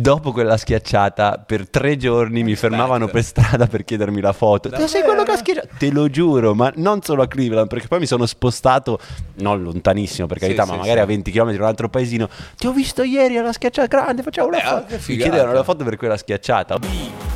dopo quella schiacciata per tre giorni mi fermavano per strada per chiedermi la foto. Te sei quello che ha schiacciato? Te lo giuro, ma non solo a Cleveland, perché poi mi sono spostato, non lontanissimo per carità, Sì, ma sì, magari sì. a 20 km in un altro paesino. Ti ho visto ieri alla schiacciata grande, facciamo Eh, foto. che Mi chiedevano la foto per quella schiacciata.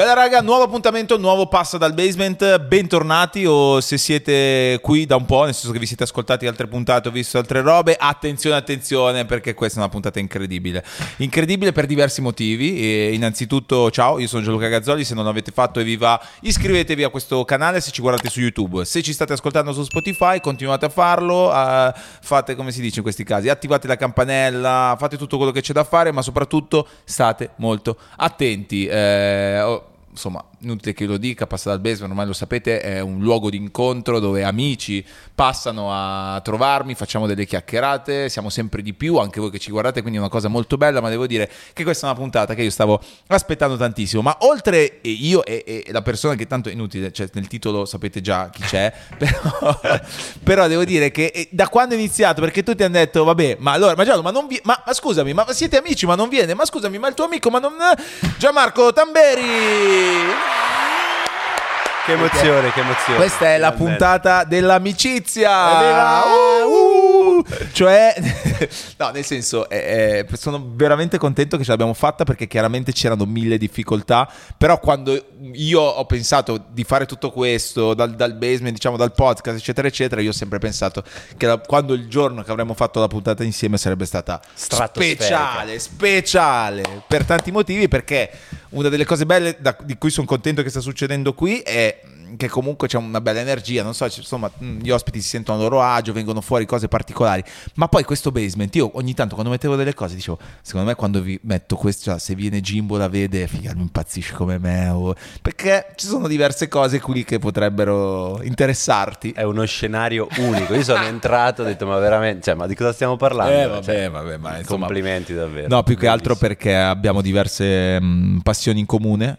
Bella raga, nuovo appuntamento, nuovo passo dal basement, bentornati o se siete qui da un po', nel senso che vi siete ascoltati altre puntate o visto altre robe, attenzione, attenzione perché questa è una puntata incredibile. Incredibile per diversi motivi, e innanzitutto ciao, io sono Gianluca Gazzoli, se non l'avete fatto e vi va iscrivetevi a questo canale se ci guardate su YouTube, se ci state ascoltando su Spotify continuate a farlo, eh, fate come si dice in questi casi, attivate la campanella, fate tutto quello che c'è da fare, ma soprattutto state molto attenti. Eh, oh, insomma, inutile che lo dica, passa dal basement, ormai lo sapete, è un luogo di incontro dove amici passano a trovarmi, facciamo delle chiacchierate, siamo sempre di più, anche voi che ci guardate, quindi è una cosa molto bella, ma devo dire che questa è una puntata che io stavo aspettando tantissimo, ma oltre io e, e la persona che tanto è inutile, cioè nel titolo sapete già chi c'è, però, però devo dire che da quando è iniziato, perché tutti hanno detto, vabbè, ma allora, ma Gianlu, ma non vi- ma, ma scusami, ma siete amici, ma non viene, ma scusami, ma il tuo amico, ma non... Gianmarco Tamberi! Che emozione, che emozione. Questa è la puntata dell'amicizia. Evviva! Uh! Cioè, no, nel senso, eh, eh, sono veramente contento che ce l'abbiamo fatta perché chiaramente c'erano mille difficoltà. Però quando io ho pensato di fare tutto questo dal, dal basement, diciamo dal podcast, eccetera, eccetera, io ho sempre pensato che la- quando il giorno che avremmo fatto la puntata insieme sarebbe stata speciale, speciale per tanti motivi. Perché una delle cose belle da- di cui sono contento che sta succedendo qui è che comunque c'è una bella energia, non so, insomma, mh, gli ospiti si sentono a loro agio, vengono fuori cose particolari, ma poi questo basement, io ogni tanto quando mettevo delle cose dicevo, secondo me quando vi metto questo, cioè, se viene Jimbo la vede, figa, lui impazzisce come me, o- perché ci sono diverse cose qui che potrebbero interessarti. È uno scenario unico. Io sono entrato e ho detto, ma veramente, cioè, ma di cosa stiamo parlando? Eh, vabbè, Cioè, vabbè, ma insomma- complimenti davvero. No, più che altro perché abbiamo diverse mh, passioni in comune.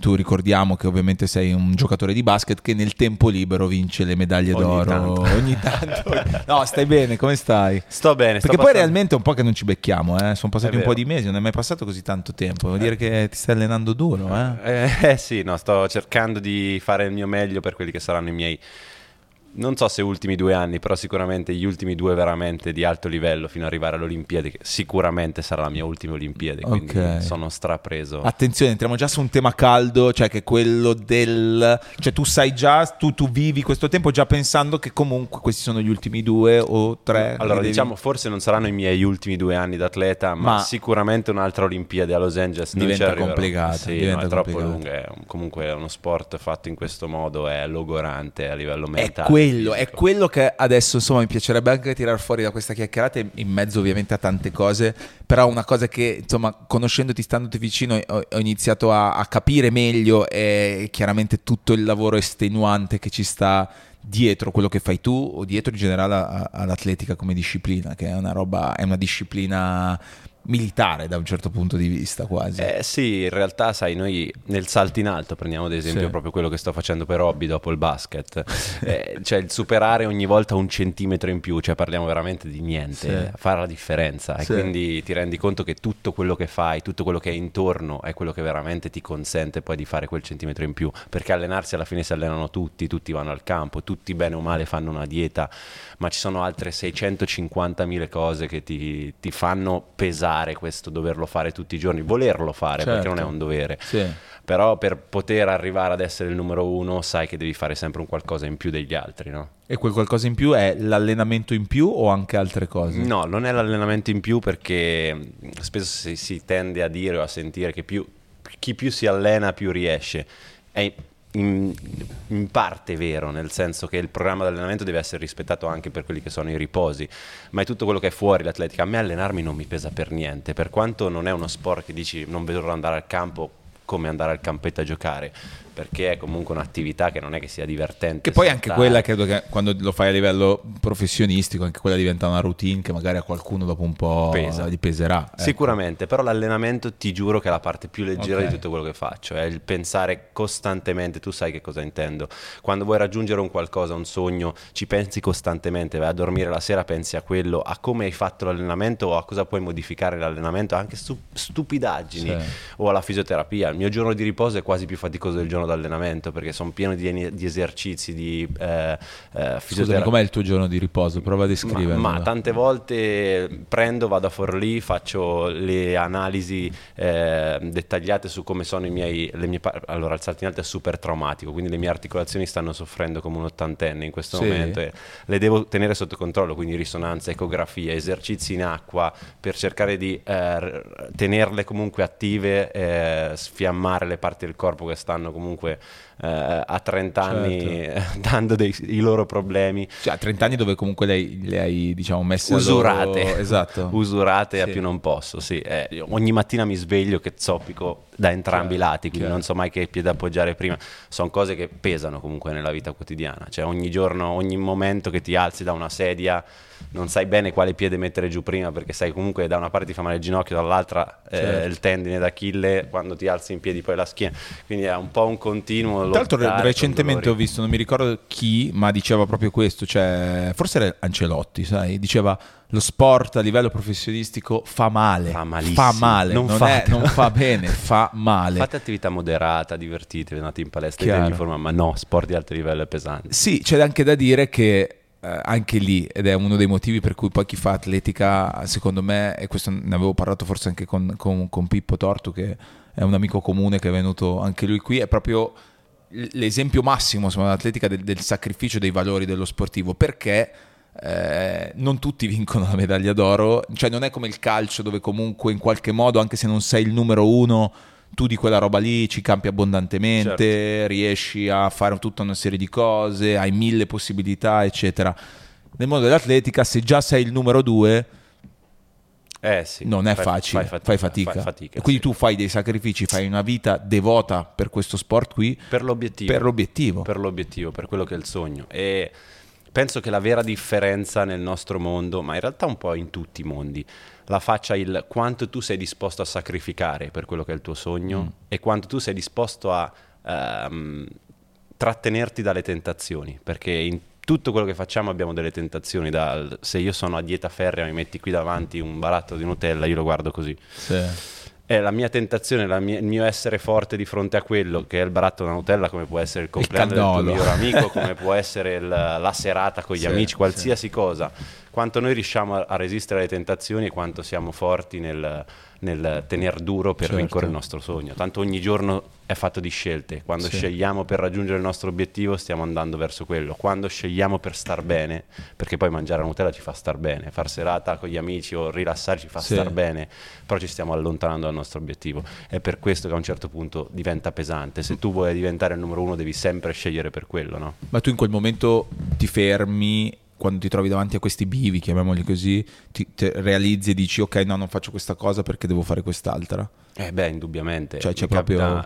Tu ricordiamo che ovviamente sei un giocatore di basket che nel tempo libero vince le medaglie Ogni d'oro. tanto. Ogni tanto. No, stai bene, come stai? Sto bene. sto Perché poi passando- realmente è un po' che non ci becchiamo, eh. sono passati È un po' di mesi, non è mai passato così tanto tempo. Vuol dire che ti stai allenando duro, eh? Eh, eh, sì, no, sto cercando di fare il mio meglio per quelli che saranno i miei, non so se ultimi due anni, però sicuramente gli ultimi due veramente di alto livello fino ad arrivare alle Olimpiadi, che sicuramente sarà la mia ultima Olimpiadi, quindi Ok. sono strapreso. Attenzione, entriamo già su un tema caldo, cioè che è quello del... Cioè tu sai già, tu, tu vivi questo tempo già pensando che comunque questi sono gli ultimi due o tre. Allora, devi- diciamo, forse non saranno i miei ultimi due anni da atleta, ma, Ma- sicuramente un'altra Olimpiadi a Los Angeles non Diventa complicata, Sì, diventa no, è troppo lunga. comunque è uno sport fatto in questo modo, è logorante a livello mentale. Quello, è quello che adesso insomma mi piacerebbe anche tirar fuori da questa chiacchierata in mezzo ovviamente a tante cose, però una cosa che insomma conoscendoti, standoti vicino ho, ho iniziato a, a capire meglio è chiaramente tutto il lavoro estenuante che ci sta dietro quello che fai tu o dietro in generale all'atletica come disciplina, che è una roba, è una disciplina militare da un certo punto di vista quasi. Eh sì, in realtà sai, noi nel salto in alto prendiamo ad esempio Sì. proprio quello che sto facendo per hobby dopo il basket, eh, cioè il superare ogni volta un centimetro in più, cioè parliamo veramente di niente, Sì. fare la differenza e Sì. quindi ti rendi conto che tutto quello che fai, tutto quello che è intorno è quello che veramente ti consente poi di fare quel centimetro in più, perché allenarsi alla fine si allenano tutti, tutti vanno al campo, tutti bene o male fanno una dieta, ma ci sono altre 650.000 cose che ti, ti fanno pesare questo doverlo fare tutti i giorni, volerlo fare perché non è Certo. un dovere. Sì. Però per poter arrivare ad essere il numero uno sai che devi fare sempre un qualcosa in più degli altri, no? E quel qualcosa in più è l'allenamento in più o anche altre cose? No, non è l'allenamento in più perché spesso si, si tende a dire o a sentire che più, chi più si allena più riesce. È in, in parte vero, nel senso che il programma di allenamento deve essere rispettato anche per quelli che sono i riposi, ma è tutto quello che è fuori l'atletica. A me allenarmi non mi pesa per niente, per quanto non è uno sport che dici non vedo andare al campo come andare al campetto a giocare. Perché è comunque un'attività che non è che sia divertente. Che poi anche quella, credo che quando lo fai a livello professionistico, anche quella diventa una routine che magari a qualcuno dopo un po' Pesa. gli peserà. Ecco. Sicuramente, però l'allenamento ti giuro che è la parte più leggera okay. di tutto quello che faccio, è il pensare costantemente, tu sai che cosa intendo, quando vuoi raggiungere un qualcosa, un sogno, ci pensi costantemente, vai a dormire la sera, pensi a quello, a come hai fatto l'allenamento o a cosa puoi modificare l'allenamento, anche stupidaggini sì. o alla fisioterapia. Il mio giorno di riposo è quasi più faticoso del giorno d'allenamento perché sono pieno di, di esercizi, di eh, eh, fisioterapia. com'è il tuo giorno di riposo? Prova a descriverlo. Ma, ma, tante volte prendo, vado a Forlì, faccio le analisi eh, dettagliate su come sono i miei... Le mie, allora, il salto in alto è super traumatico, quindi le mie articolazioni stanno soffrendo come un ottantenne in questo sì. momento e le devo tenere sotto controllo, quindi risonanza, ecografia, esercizi in acqua per cercare di eh, tenerle comunque attive, eh, sfiammare le parti del corpo che stanno comunque comunque eh, a 30 anni certo. dando dei, i loro problemi. Cioè, a 30 anni dove comunque le hai diciamo messe usurate, loro... esatto. usurate sì. a più non posso. Sì. Eh, ogni mattina mi sveglio che zoppico da entrambi i lati, quindi chiaro. non so mai che piede appoggiare prima. Sono cose che pesano comunque nella vita quotidiana. Cioè ogni giorno, ogni momento che ti alzi da una sedia non sai bene quale piede mettere giù prima perché sai comunque da una parte ti fa male il ginocchio, dall'altra eh, certo. il tendine d'Achille, quando ti alzi in piedi poi la schiena. Quindi è un po' un continuo. Tra l'altro recentemente ho visto, non mi ricordo chi, ma diceva proprio questo, cioè forse era Ancelotti, sai, diceva lo sport a livello professionistico fa male. Fa. Fa male, non, non, è, non fa bene, fa male. Fate attività moderata, divertitevi, andate in palestra, in forma, ma no, sport di alto livello è pesante. Sì, c'è anche da dire che eh, anche lì, ed è uno dei motivi per cui poi chi fa atletica, secondo me, e questo ne avevo parlato forse anche con, con, con Pippo Tortu, che è un amico comune che è venuto anche lui qui, è proprio l'esempio massimo dell'atletica del, del sacrificio dei valori dello sportivo, perché eh, non tutti vincono la medaglia d'oro, cioè non è come il calcio dove comunque in qualche modo, anche se non sei il numero uno, tu di quella roba lì ci campi abbondantemente, certo. riesci a fare tutta una serie di cose, hai mille possibilità, eccetera. Nel mondo dell'atletica, se già sei il numero due, eh sì, non è fai, facile, fai fatica. Fai fatica. Fai fatica e quindi sì. tu fai dei sacrifici, fai una vita devota per questo sport qui. Per l'obiettivo. Per l'obiettivo. Per l'obiettivo, per quello che è il sogno. E penso che la vera differenza nel nostro mondo, ma in realtà un po' in tutti i mondi, la faccia il quanto tu sei disposto a sacrificare per quello che è il tuo sogno mm. e quanto tu sei disposto a um, trattenerti dalle tentazioni, perché in tutto quello che facciamo abbiamo delle tentazioni, dal, se io sono a dieta ferrea mi metti qui davanti un baratto di Nutella, io lo guardo così. Sì è la mia tentazione, la mia, il mio essere forte di fronte a quello che è il baratto della Nutella, come può essere il compleanno il del tuo migliore amico, come può essere il, la serata con gli sì, amici, qualsiasi sì. cosa. Quanto noi riusciamo a, a, resistere alle tentazioni e quanto siamo forti nel, nel tener duro per certo. rincorrere il nostro sogno. Tanto ogni giorno è fatto di scelte. Quando sì. scegliamo per raggiungere il nostro obiettivo stiamo andando verso quello. Quando scegliamo per star bene, perché poi mangiare la Nutella ci fa star bene, far serata con gli amici o rilassarci ci fa sì. star bene, però ci stiamo allontanando dal nostro obiettivo. È per questo che a un certo punto diventa pesante. Se tu vuoi diventare il numero uno devi sempre scegliere per quello, no? Ma tu in quel momento ti fermi quando ti trovi davanti a questi bivi, chiamiamoli così, ti, realizzi e dici ok no non faccio questa cosa perché devo fare quest'altra? Eh beh, indubbiamente. Cioè c'è proprio...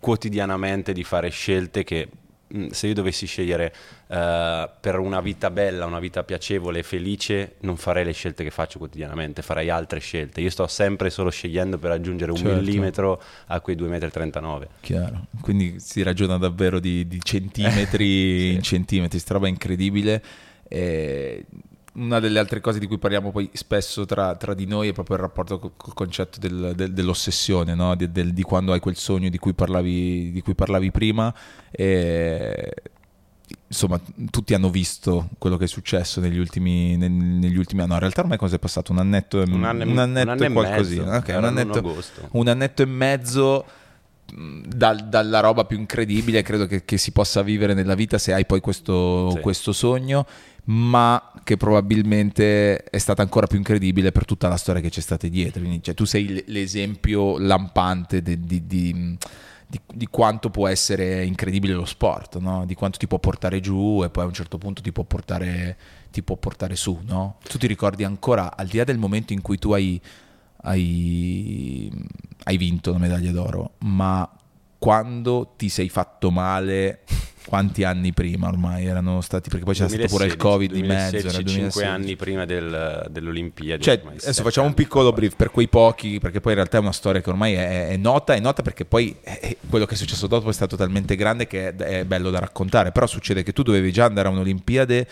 quotidianamente di fare scelte che mm, se io dovessi scegliere uh, per una vita bella, una vita piacevole e felice, non farei le scelte che faccio quotidianamente, farei altre scelte. Io sto sempre solo scegliendo per raggiungere un certo. millimetro a quei 2,39 m. Chiaro, quindi si ragiona davvero di, di centimetri sì. in centimetri, questa roba incredibile. E una delle altre cose di cui parliamo poi spesso tra, tra di noi è proprio il rapporto col, col concetto del, del, dell'ossessione, no? di, del, di, quando hai quel sogno di cui parlavi, di cui parlavi prima. E, insomma, tutti hanno visto quello che è successo negli ultimi, neg, negli ultimi anni. No, in realtà ormai cosa è passato? Un annetto, un anno, un annetto un anno e qualcosina. Okay, un, annetto, un annetto e mezzo da, dalla roba più incredibile credo che, che, si possa vivere nella vita se hai poi questo, sì. questo, sogno ma che probabilmente è stata ancora più incredibile per tutta la storia che c'è stata dietro Quindi, cioè, tu sei l'esempio lampante di, di, di, di, quanto può essere incredibile lo sport no? di quanto ti può portare giù e poi a un certo punto ti può portare, ti può portare su no? tu ti ricordi ancora al di là del momento in cui tu hai hai, hai vinto la medaglia d'oro, ma quando ti sei fatto male quanti anni prima ormai erano stati? Perché poi c'era 2016, stato pure il covid 2016, di mezzo era 5 anni prima del, dell'Olimpiadi cioè, adesso facciamo un piccolo brief per quei pochi perché poi in realtà è una storia che ormai è, è nota è nota perché poi è, quello che è successo dopo è stato talmente grande che è, è bello da raccontare. Però succede che tu dovevi già andare a un'Olimpiade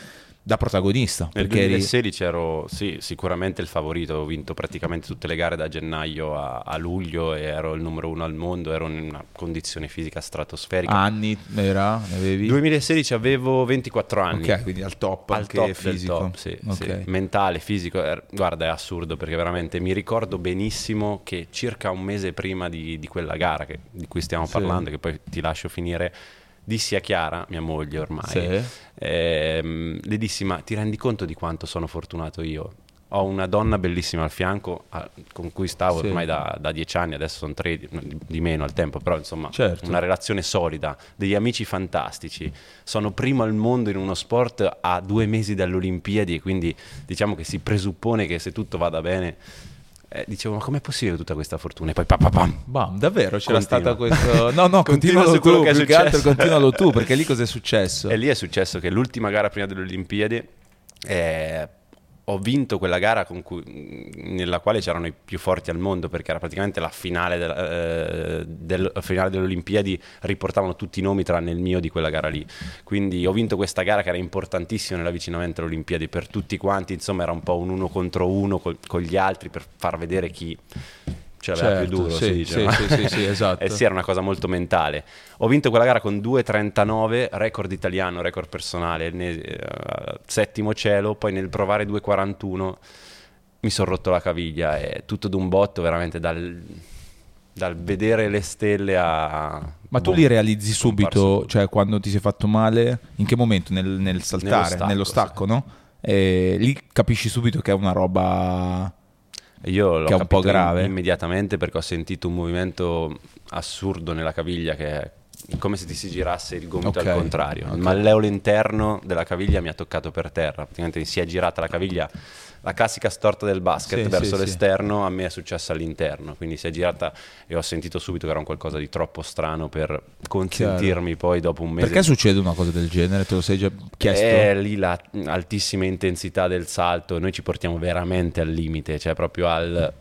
da protagonista. Nel 2016 eri... ero sì, sicuramente il favorito, ho vinto praticamente tutte le gare da gennaio a, a, luglio e ero il numero uno al mondo, ero in una condizione fisica stratosferica. Anni era? Ne avevi? 2016 avevo 24 anni. Ok, quindi al top al anche top fisico. Top, sì, okay. sì, mentale, fisico. Er, guarda, è assurdo perché veramente mi ricordo benissimo che circa un mese prima di, di quella gara che, di cui stiamo parlando, che poi ti lascio finire dissi a Chiara, mia moglie ormai, sì. ehm, le dissi ma ti rendi conto di quanto sono fortunato io? Ho una donna bellissima al fianco a, con cui stavo sì. ormai da, da, dieci anni, adesso sono tre di meno al tempo, però insomma certo. una relazione solida, degli amici fantastici. Sono primo al mondo in uno sport a due mesi dalle Olimpiadi quindi diciamo che si presuppone che se tutto vada bene eh, dicevo, ma com'è possibile tutta questa fortuna? E poi papapam. Bam, davvero c'era Continua. stato questo. No, no, continualo su tu, più che altro continualo tu, perché lì cosa è successo? E lì è successo che l'ultima gara prima delle Olimpiadi eh, ho vinto quella gara cui, nella quale c'erano i più forti al mondo perché era praticamente la finale, del, eh, del, finale delle Olimpiadi, riportavano tutti i nomi tranne il mio di quella gara lì. Quindi ho vinto questa gara che era importantissima nell'avvicinamento alle Olimpiadi per tutti quanti, insomma era un po' un uno contro uno col, con gli altri per far vedere chi ce l'aveva certo, più duro, sì, si dice, sì, no? sì, sì, sì, esatto. eh sì, era una cosa molto mentale. Ho vinto quella gara con 2.39, record italiano, record personale, nel, uh, settimo cielo, poi nel provare 2.41 mi sono rotto la caviglia e tutto d'un botto veramente dal, dal vedere le stelle a... Ma tu boh, li realizzi subito, cioè quando ti sei fatto male, in che momento? Nel, nel saltare, nello stacco, nello stacco sì. no? E lì capisci subito che è una roba io l'ho che è un po' grave. immediatamente perché ho sentito un movimento assurdo nella caviglia che è come se ti si girasse il gomito okay, al contrario. Okay. Il malleolo interno della caviglia mi ha toccato per terra, praticamente si è girata la caviglia la classica storta del basket sì, verso sì, l'esterno, sì. a me è successa all'interno, quindi si è girata e ho sentito subito che era un qualcosa di troppo strano per consentirmi Chiaro. poi dopo un mese. Perché succede una cosa del genere? Te lo sei già chiesto? È lì l'altissima intensità del salto, noi ci portiamo veramente al limite, cioè proprio al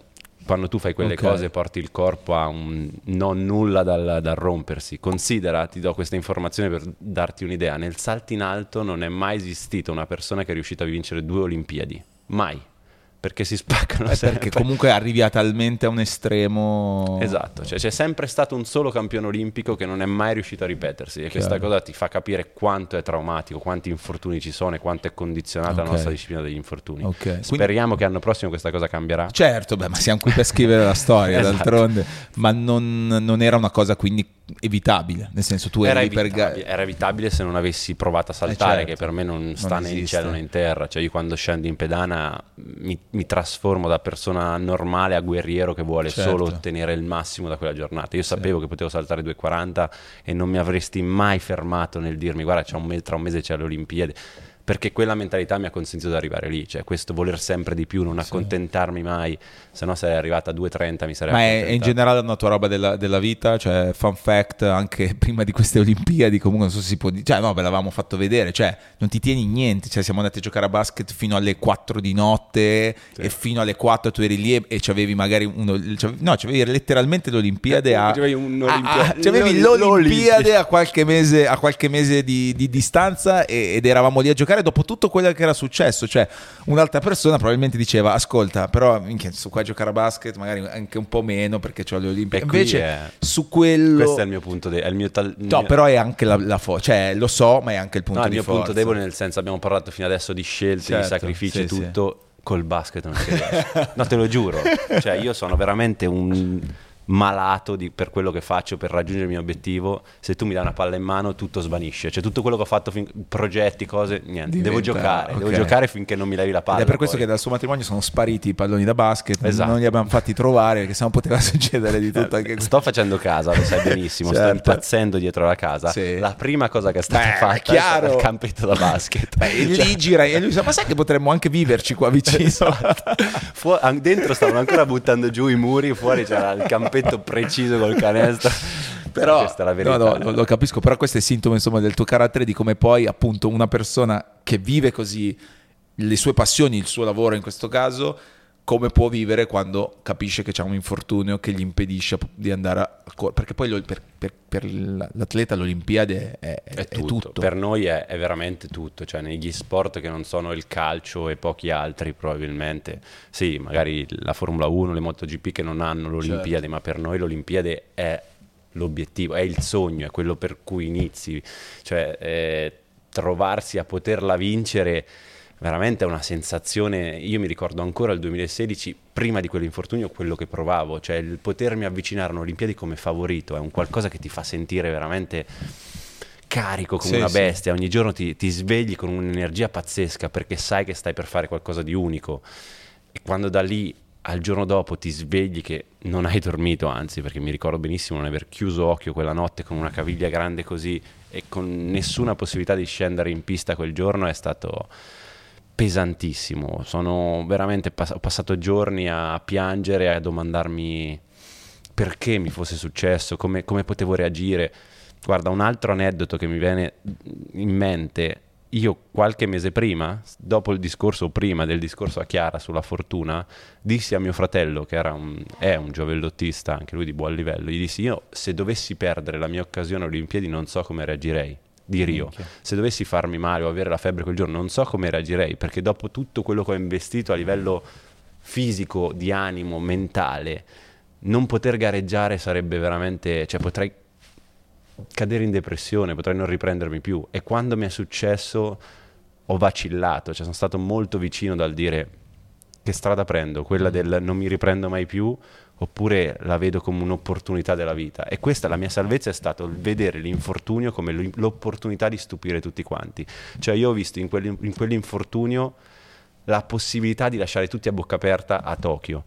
quando tu fai quelle okay. cose porti il corpo a un non nulla dal, dal, rompersi. Considera, ti do questa informazione per darti un'idea, nel salto in alto non è mai esistita una persona che è riuscita a vincere due Olimpiadi. Mai perché si spaccano eh sempre. Perché comunque arrivi a talmente a un estremo. Esatto, cioè c'è sempre stato un solo campione olimpico che non è mai riuscito a ripetersi e Chiaro. questa cosa ti fa capire quanto è traumatico, quanti infortuni ci sono e quanto è condizionata okay. la nostra disciplina degli infortuni. Okay. Speriamo Quindi... che l'anno prossimo questa cosa cambierà. Certo, beh, ma siamo qui per scrivere la storia esatto. d'altronde, ma non, non era una cosa quindi evitabile, nel senso tu era evitabile, per... era evitabile se non avessi provato a saltare, eh certo. che per me non sta non né in cielo né in terra, cioè io quando scendo in pedana mi, mi, trasformo da persona normale a guerriero che vuole certo. solo ottenere il massimo da quella giornata. Io sapevo sì. che potevo saltare 2,40 e non mi avresti mai fermato nel dirmi guarda un tra un mese c'è le Olimpiadi perché quella mentalità mi ha consentito di arrivare lì, cioè questo voler sempre di più, non accontentarmi mai, se no sarei arrivata a 2.30 mi sarei Ma è in generale una tua roba della, della, vita, cioè fun fact, anche prima di queste Olimpiadi comunque non so se si può dire, cioè no, ve l'avevamo fatto vedere, cioè non ti tieni niente, cioè siamo andati a giocare a basket fino alle 4 di notte sì. e fino alle 4 tu eri lì e, e c'avevi magari uno, no, c'avevi letteralmente l'Olimpiade a... C'avevi, a, a, c'avevi l'Olimpiade a qualche mese, a qualche mese di, di distanza e, ed eravamo lì a giocare dopo tutto quello che era successo. Cioè, un'altra persona probabilmente diceva: Ascolta, però minchia, su qua giocare a basket, magari anche un po' meno perché ho le Olimpiadi. Invece, è... su quello. Questo è il mio punto. De- è il mio tal- no, però è anche la, la fo- cioè, lo so, ma è anche il punto no, di il mio punto debole, nel senso, abbiamo parlato fino adesso di scelte, certo, di sacrifici e sì, tutto. Sì. Col basket non si riesce. no, te lo giuro. Cioè, io sono veramente un malato di, per quello che faccio per raggiungere il mio obiettivo, se tu mi dai una palla in mano tutto svanisce, cioè tutto quello che ho fatto, fin- progetti, cose, niente, Diventa, devo giocare, okay. devo giocare finché non mi levi la palla. Ed è per questo poi. che dal suo matrimonio sono spariti i palloni da basket, esatto. non li abbiamo fatti trovare perché sennò poteva succedere di tutto. Anche sto facendo casa, lo sai benissimo, certo. sto impazzendo dietro la casa. Sì. La prima cosa che è stata Beh, fatta chiaro. è il campetto da basket. Beh, e cioè... lì gira e lui dice, ma sai che potremmo anche viverci qua vicino? Esatto. Fu- dentro stavano ancora buttando giù i muri, fuori c'era il campetto preciso col canestro. però, questa è la verità. No, no, lo capisco, però questo è sintomo insomma, del tuo carattere, di come poi appunto una persona che vive così le sue passioni, il suo lavoro in questo caso, come può vivere quando capisce che c'è un infortunio che gli impedisce di andare a correre. Perché poi per, per, per, l'atleta l'Olimpiade è, è, è, tutto. tutto. Per noi è, è, veramente tutto, cioè negli sport che non sono il calcio e pochi altri probabilmente, sì, magari la Formula 1, le MotoGP che non hanno l'Olimpiade, certo. ma per noi l'Olimpiade è l'obiettivo, è il sogno, è quello per cui inizi, cioè eh, trovarsi a poterla vincere veramente è una sensazione, io mi ricordo ancora il 2016, prima di quell'infortunio, quello che provavo, cioè il potermi avvicinare a Olimpiadi come favorito, è un qualcosa che ti fa sentire veramente carico come sì, una bestia, sì. ogni giorno ti, ti svegli con un'energia pazzesca perché sai che stai per fare qualcosa di unico e quando da lì al giorno dopo ti svegli che non hai dormito, anzi perché mi ricordo benissimo non aver chiuso occhio quella notte con una caviglia grande così e con nessuna possibilità di scendere in pista quel giorno è stato pesantissimo. Sono veramente pass- ho passato giorni a piangere, a domandarmi perché mi fosse successo, come, come potevo reagire. Guarda, un altro aneddoto che mi viene in mente io qualche mese prima, dopo il discorso, prima del discorso a Chiara sulla fortuna, dissi a mio fratello, che un, è un giovellottista, anche lui di buon livello, gli dissi io se dovessi perdere la mia occasione Olimpiadi non so come reagirei di Rio. Minchia. Se dovessi farmi male o avere la febbre quel giorno, non so come reagirei, perché dopo tutto quello che ho investito a livello fisico, di animo, mentale, non poter gareggiare sarebbe veramente, cioè potrei cadere in depressione, potrei non riprendermi più. E quando mi è successo ho vacillato, cioè sono stato molto vicino dal dire che strada prendo, quella del non mi riprendo mai più oppure la vedo come un'opportunità della vita. E questa, la mia salvezza, è stato il vedere l'infortunio come l'opportunità di stupire tutti quanti. Cioè io ho visto in, in quell'infortunio la possibilità di lasciare tutti a bocca aperta a Tokyo.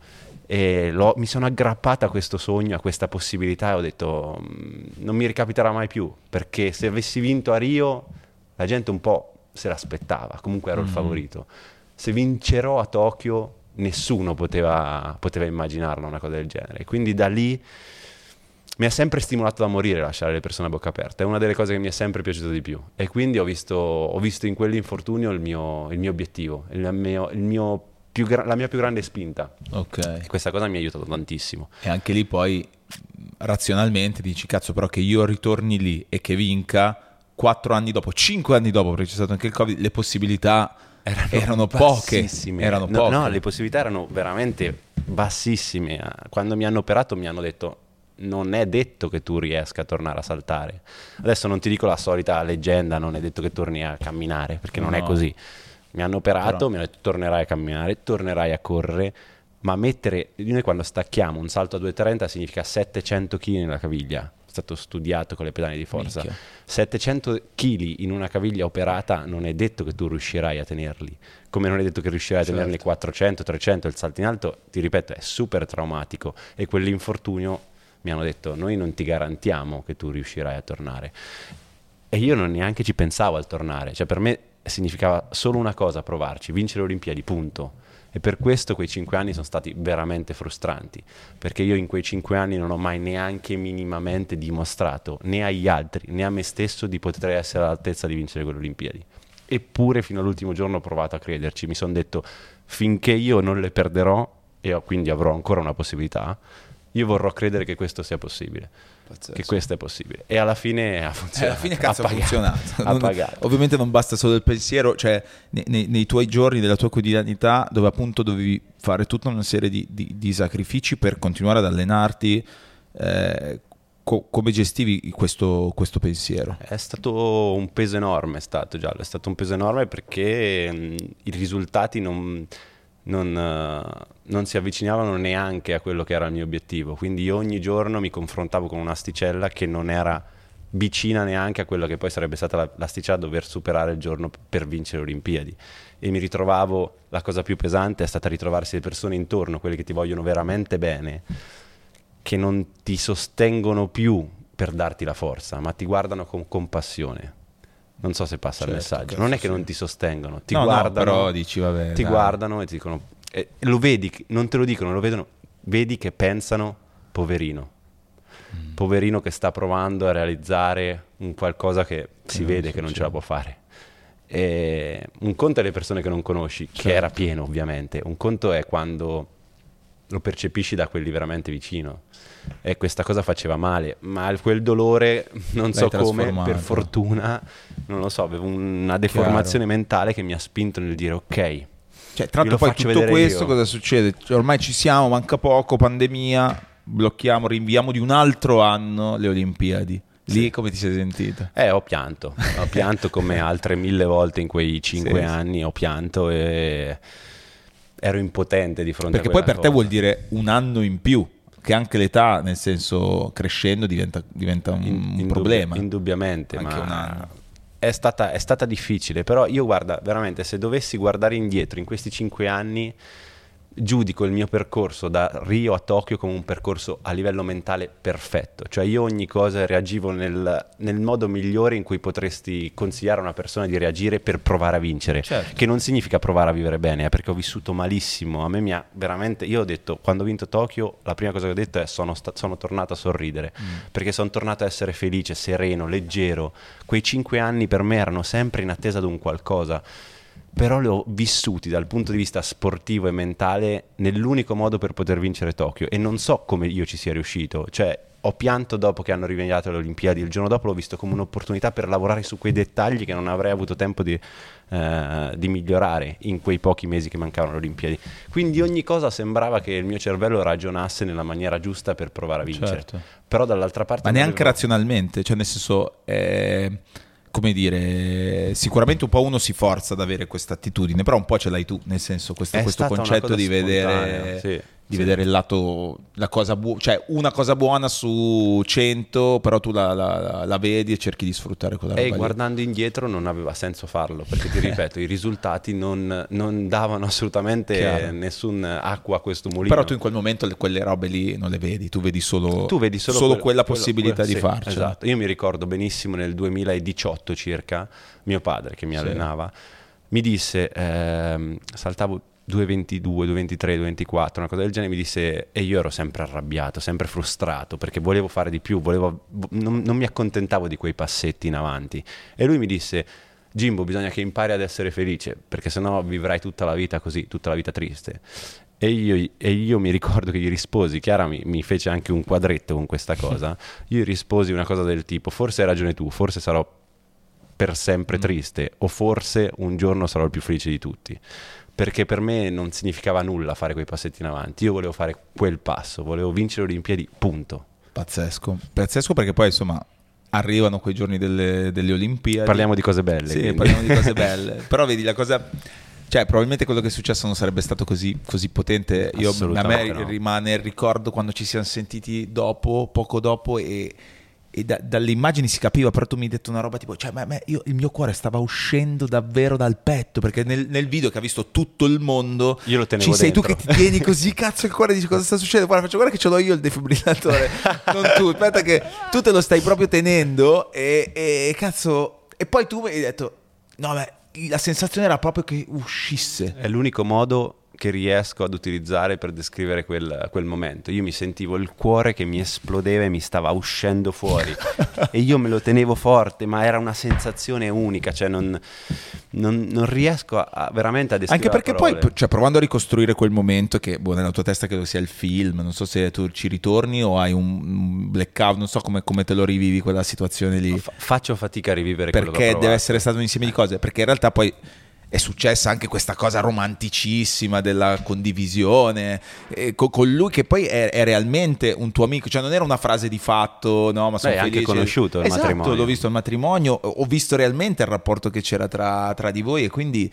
E mi sono aggrappata a questo sogno, a questa possibilità e ho detto mm, non mi ricapiterà mai più, perché se avessi vinto a Rio la gente un po' se l'aspettava, comunque ero mm-hmm. il favorito. Se vincerò a Tokyo nessuno poteva, poteva immaginarla una cosa del genere. Quindi da lì mi ha sempre stimolato da morire lasciare le persone a bocca aperta, è una delle cose che mi è sempre piaciuta di più e quindi ho visto, ho visto in quell'infortunio il mio, il mio obiettivo, il mio, il mio gra- la mia più grande spinta. Ok. E questa cosa mi ha aiutato tantissimo. E anche lì poi razionalmente dici cazzo però che io ritorni lì e che vinca quattro anni dopo, cinque anni dopo perché c'è stato anche il covid, le possibilità erano, erano poche. Erano no, poche. No, le possibilità erano veramente bassissime. Quando mi hanno operato mi hanno detto non è detto che tu riesca a tornare a saltare. Adesso non ti dico la solita leggenda, non è detto che torni a camminare, perché non no. è così. Mi hanno operato, Però... mi hanno detto tornerai a camminare, tornerai a correre, ma mettere, noi quando stacchiamo un salto a 2,30 significa 700 kg nella caviglia stato studiato con le pedane di forza. Minchia. 700 kg in una caviglia operata non è detto che tu riuscirai a tenerli, come non è detto che riuscirai certo. a tenerli 400, 300, il salto in alto, ti ripeto, è super traumatico e quell'infortunio mi hanno detto noi non ti garantiamo che tu riuscirai a tornare. E io non neanche ci pensavo al tornare, cioè per me significava solo una cosa provarci, vincere le Olimpiadi, punto e per questo quei cinque anni sono stati veramente frustranti, perché io in quei cinque anni non ho mai neanche minimamente dimostrato né agli altri né a me stesso di poter essere all'altezza di vincere quelle Olimpiadi. Eppure fino all'ultimo giorno ho provato a crederci, mi sono detto finché io non le perderò e quindi avrò ancora una possibilità, io vorrò credere che questo sia possibile. Pazzesco. Che questo è possibile. E alla fine ha funzionato. E alla fine cazzo ha, ha funzionato. ha non, ovviamente non basta solo il pensiero, cioè nei, nei, nei, tuoi giorni della tua quotidianità dove appunto dovevi fare tutta una serie di, di, di sacrifici per continuare ad allenarti. Eh, co- come gestivi questo, questo, pensiero? È stato un peso enorme, è stato giallo, è stato un peso enorme perché mh, i risultati non non, uh, non, si avvicinavano neanche a quello che era il mio obiettivo. Quindi ogni giorno mi confrontavo con un'asticella che non era vicina neanche a quello che poi sarebbe stata la, l'asticella a dover superare il giorno per vincere le Olimpiadi. E mi ritrovavo, la cosa più pesante è stata ritrovarsi le persone intorno, quelle che ti vogliono veramente bene, che non ti sostengono più per darti la forza, ma ti guardano con compassione non so se passa certo, il messaggio. Non è che sì. non ti sostengono, ti no, guardano. No, però dici, vabbè, ti dai. guardano e ti dicono. Eh, lo vedi, non te lo dicono, lo vedono. Vedi che pensano, poverino. mm. poverino che sta provando a realizzare un qualcosa che si vede che non ce la può fare. E un conto è le persone che non conosci, certo. che era pieno ovviamente, un conto è quando lo percepisci da quelli veramente vicino e questa cosa faceva male, ma quel dolore, non so come, per fortuna, non lo so, avevo una deformazione Chiaro. mentale che mi ha spinto nel dire ok. Cioè, tra l'altro poi tutto questo io. cosa succede? Cioè, ormai ci siamo, manca poco, pandemia, blocchiamo, rinviamo di un altro anno le Olimpiadi. Lì sì. come ti sei sentito? Eh, ho pianto, ho pianto come altre mille volte in quei cinque sì, anni, ho pianto e ero impotente di fronte Perché a Perché poi per cosa. te vuol dire un anno in più che anche l'età, nel senso crescendo, diventa, diventa un, in, un problema. Indubbiamente, anche ma è stata, è stata difficile, però io guarda, veramente se dovessi guardare indietro in questi cinque anni giudico il mio percorso da Rio a Tokyo come un percorso a livello mentale perfetto, cioè io ogni cosa reagivo nel, nel modo migliore in cui potresti consigliare a una persona di reagire per provare a vincere, certo. che non significa provare a vivere bene, eh, perché ho vissuto malissimo, a me mi ha veramente, io ho detto, quando ho vinto Tokyo, la prima cosa che ho detto è sono, sta, sono tornato a sorridere, mm. perché sono tornato a essere felice, sereno, leggero, quei cinque anni per me erano sempre in attesa di un qualcosa però li ho vissuti dal punto di vista sportivo e mentale nell'unico modo per poter vincere Tokyo e non so come io ci sia riuscito, cioè ho pianto dopo che hanno rinviato le Olimpiadi, il giorno dopo l'ho visto come un'opportunità per lavorare su quei dettagli che non avrei avuto tempo di, eh, di migliorare in quei pochi mesi che mancavano alle Olimpiadi. Quindi ogni cosa sembrava che il mio cervello ragionasse nella maniera giusta per provare a vincere, certo. però dall'altra parte... Ma neanche avevo... razionalmente, cioè nel senso... Eh come dire, sicuramente un po' uno si forza ad avere questa attitudine, però un po' ce l'hai tu, nel senso questo, questo concetto di vedere, sì, di sì. vedere il lato, la cosa buona, cioè una cosa buona su 100, però tu la, la, la, vedi e cerchi di sfruttare quella cosa. E guardando indietro non aveva senso farlo, perché ti ripeto, i risultati non, non davano assolutamente Chiaro. nessun acqua a questo mulino. Però tu in quel momento quelle robe lì non le vedi, tu vedi solo, tu vedi solo, solo quello, quella possibilità quello, di sì, farci. Esatto, io mi ricordo benissimo nel 2018 circa, mio padre che mi allenava, mi disse, ehm, saltavo 2,22, 2,23, 2,24, una cosa del genere, mi disse e io ero sempre arrabbiato, sempre frustrato perché volevo fare di più, volevo, non, non mi accontentavo di quei passetti in avanti. E lui mi disse Jimbo, bisogna che impari ad essere felice perché sennò vivrai tutta la vita così, tutta la vita triste. E io, e io, mi ricordo che gli risposi, Chiara mi, mi, fece anche un quadretto con questa cosa, io risposi una cosa del tipo, forse hai ragione tu, forse sarò per sempre mm. triste o forse un giorno sarò il più felice di tutti perché per me non significava nulla fare quei passetti in avanti. Io volevo fare quel passo, volevo vincere le Olimpiadi, punto. Pazzesco, pazzesco perché poi insomma arrivano quei giorni delle, delle Olimpiadi. Parliamo di cose belle. Sì, quindi. parliamo di cose belle. Però vedi la cosa... Cioè, probabilmente quello che è successo non sarebbe stato così, così potente. Io, a me no. rimane il ricordo quando ci siamo sentiti dopo, poco dopo, e e da, dalle immagini si capiva, però tu mi hai detto una roba tipo, cioè, ma, ma io, il mio cuore stava uscendo davvero dal petto, perché nel, nel, video che ha visto tutto il mondo, io lo tenevo ci sei tu che ti tieni così, cazzo, il cuore dici cosa sta succedendo? Guarda, faccio guarda che ce l'ho io il defibrillatore, non tu, aspetta che tu te lo stai proprio tenendo e, e cazzo, e poi tu mi hai detto, no, ma la sensazione era proprio che uscisse. È l'unico modo che riesco ad utilizzare per descrivere quel, quel, momento. Io mi sentivo il cuore che mi esplodeva e mi stava uscendo fuori e io me lo tenevo forte, ma era una sensazione unica, cioè non, non, non riesco a, veramente a descrivere. Anche perché poi, cioè, provando a ricostruire quel momento, che boh, nella tua testa credo sia il film, non so se tu ci ritorni o hai un blackout, non so come, come te lo rivivi quella situazione lì. Fa- faccio fatica a rivivere perché deve essere stato un insieme di cose, perché in realtà poi è successa anche questa cosa romanticissima della condivisione eh, con, con, lui che poi è, è, realmente un tuo amico, cioè non era una frase di fatto, no, ma sono Beh, anche conosciuto il esatto, matrimonio. l'ho visto al matrimonio, ho visto realmente il rapporto che c'era tra, tra di voi e quindi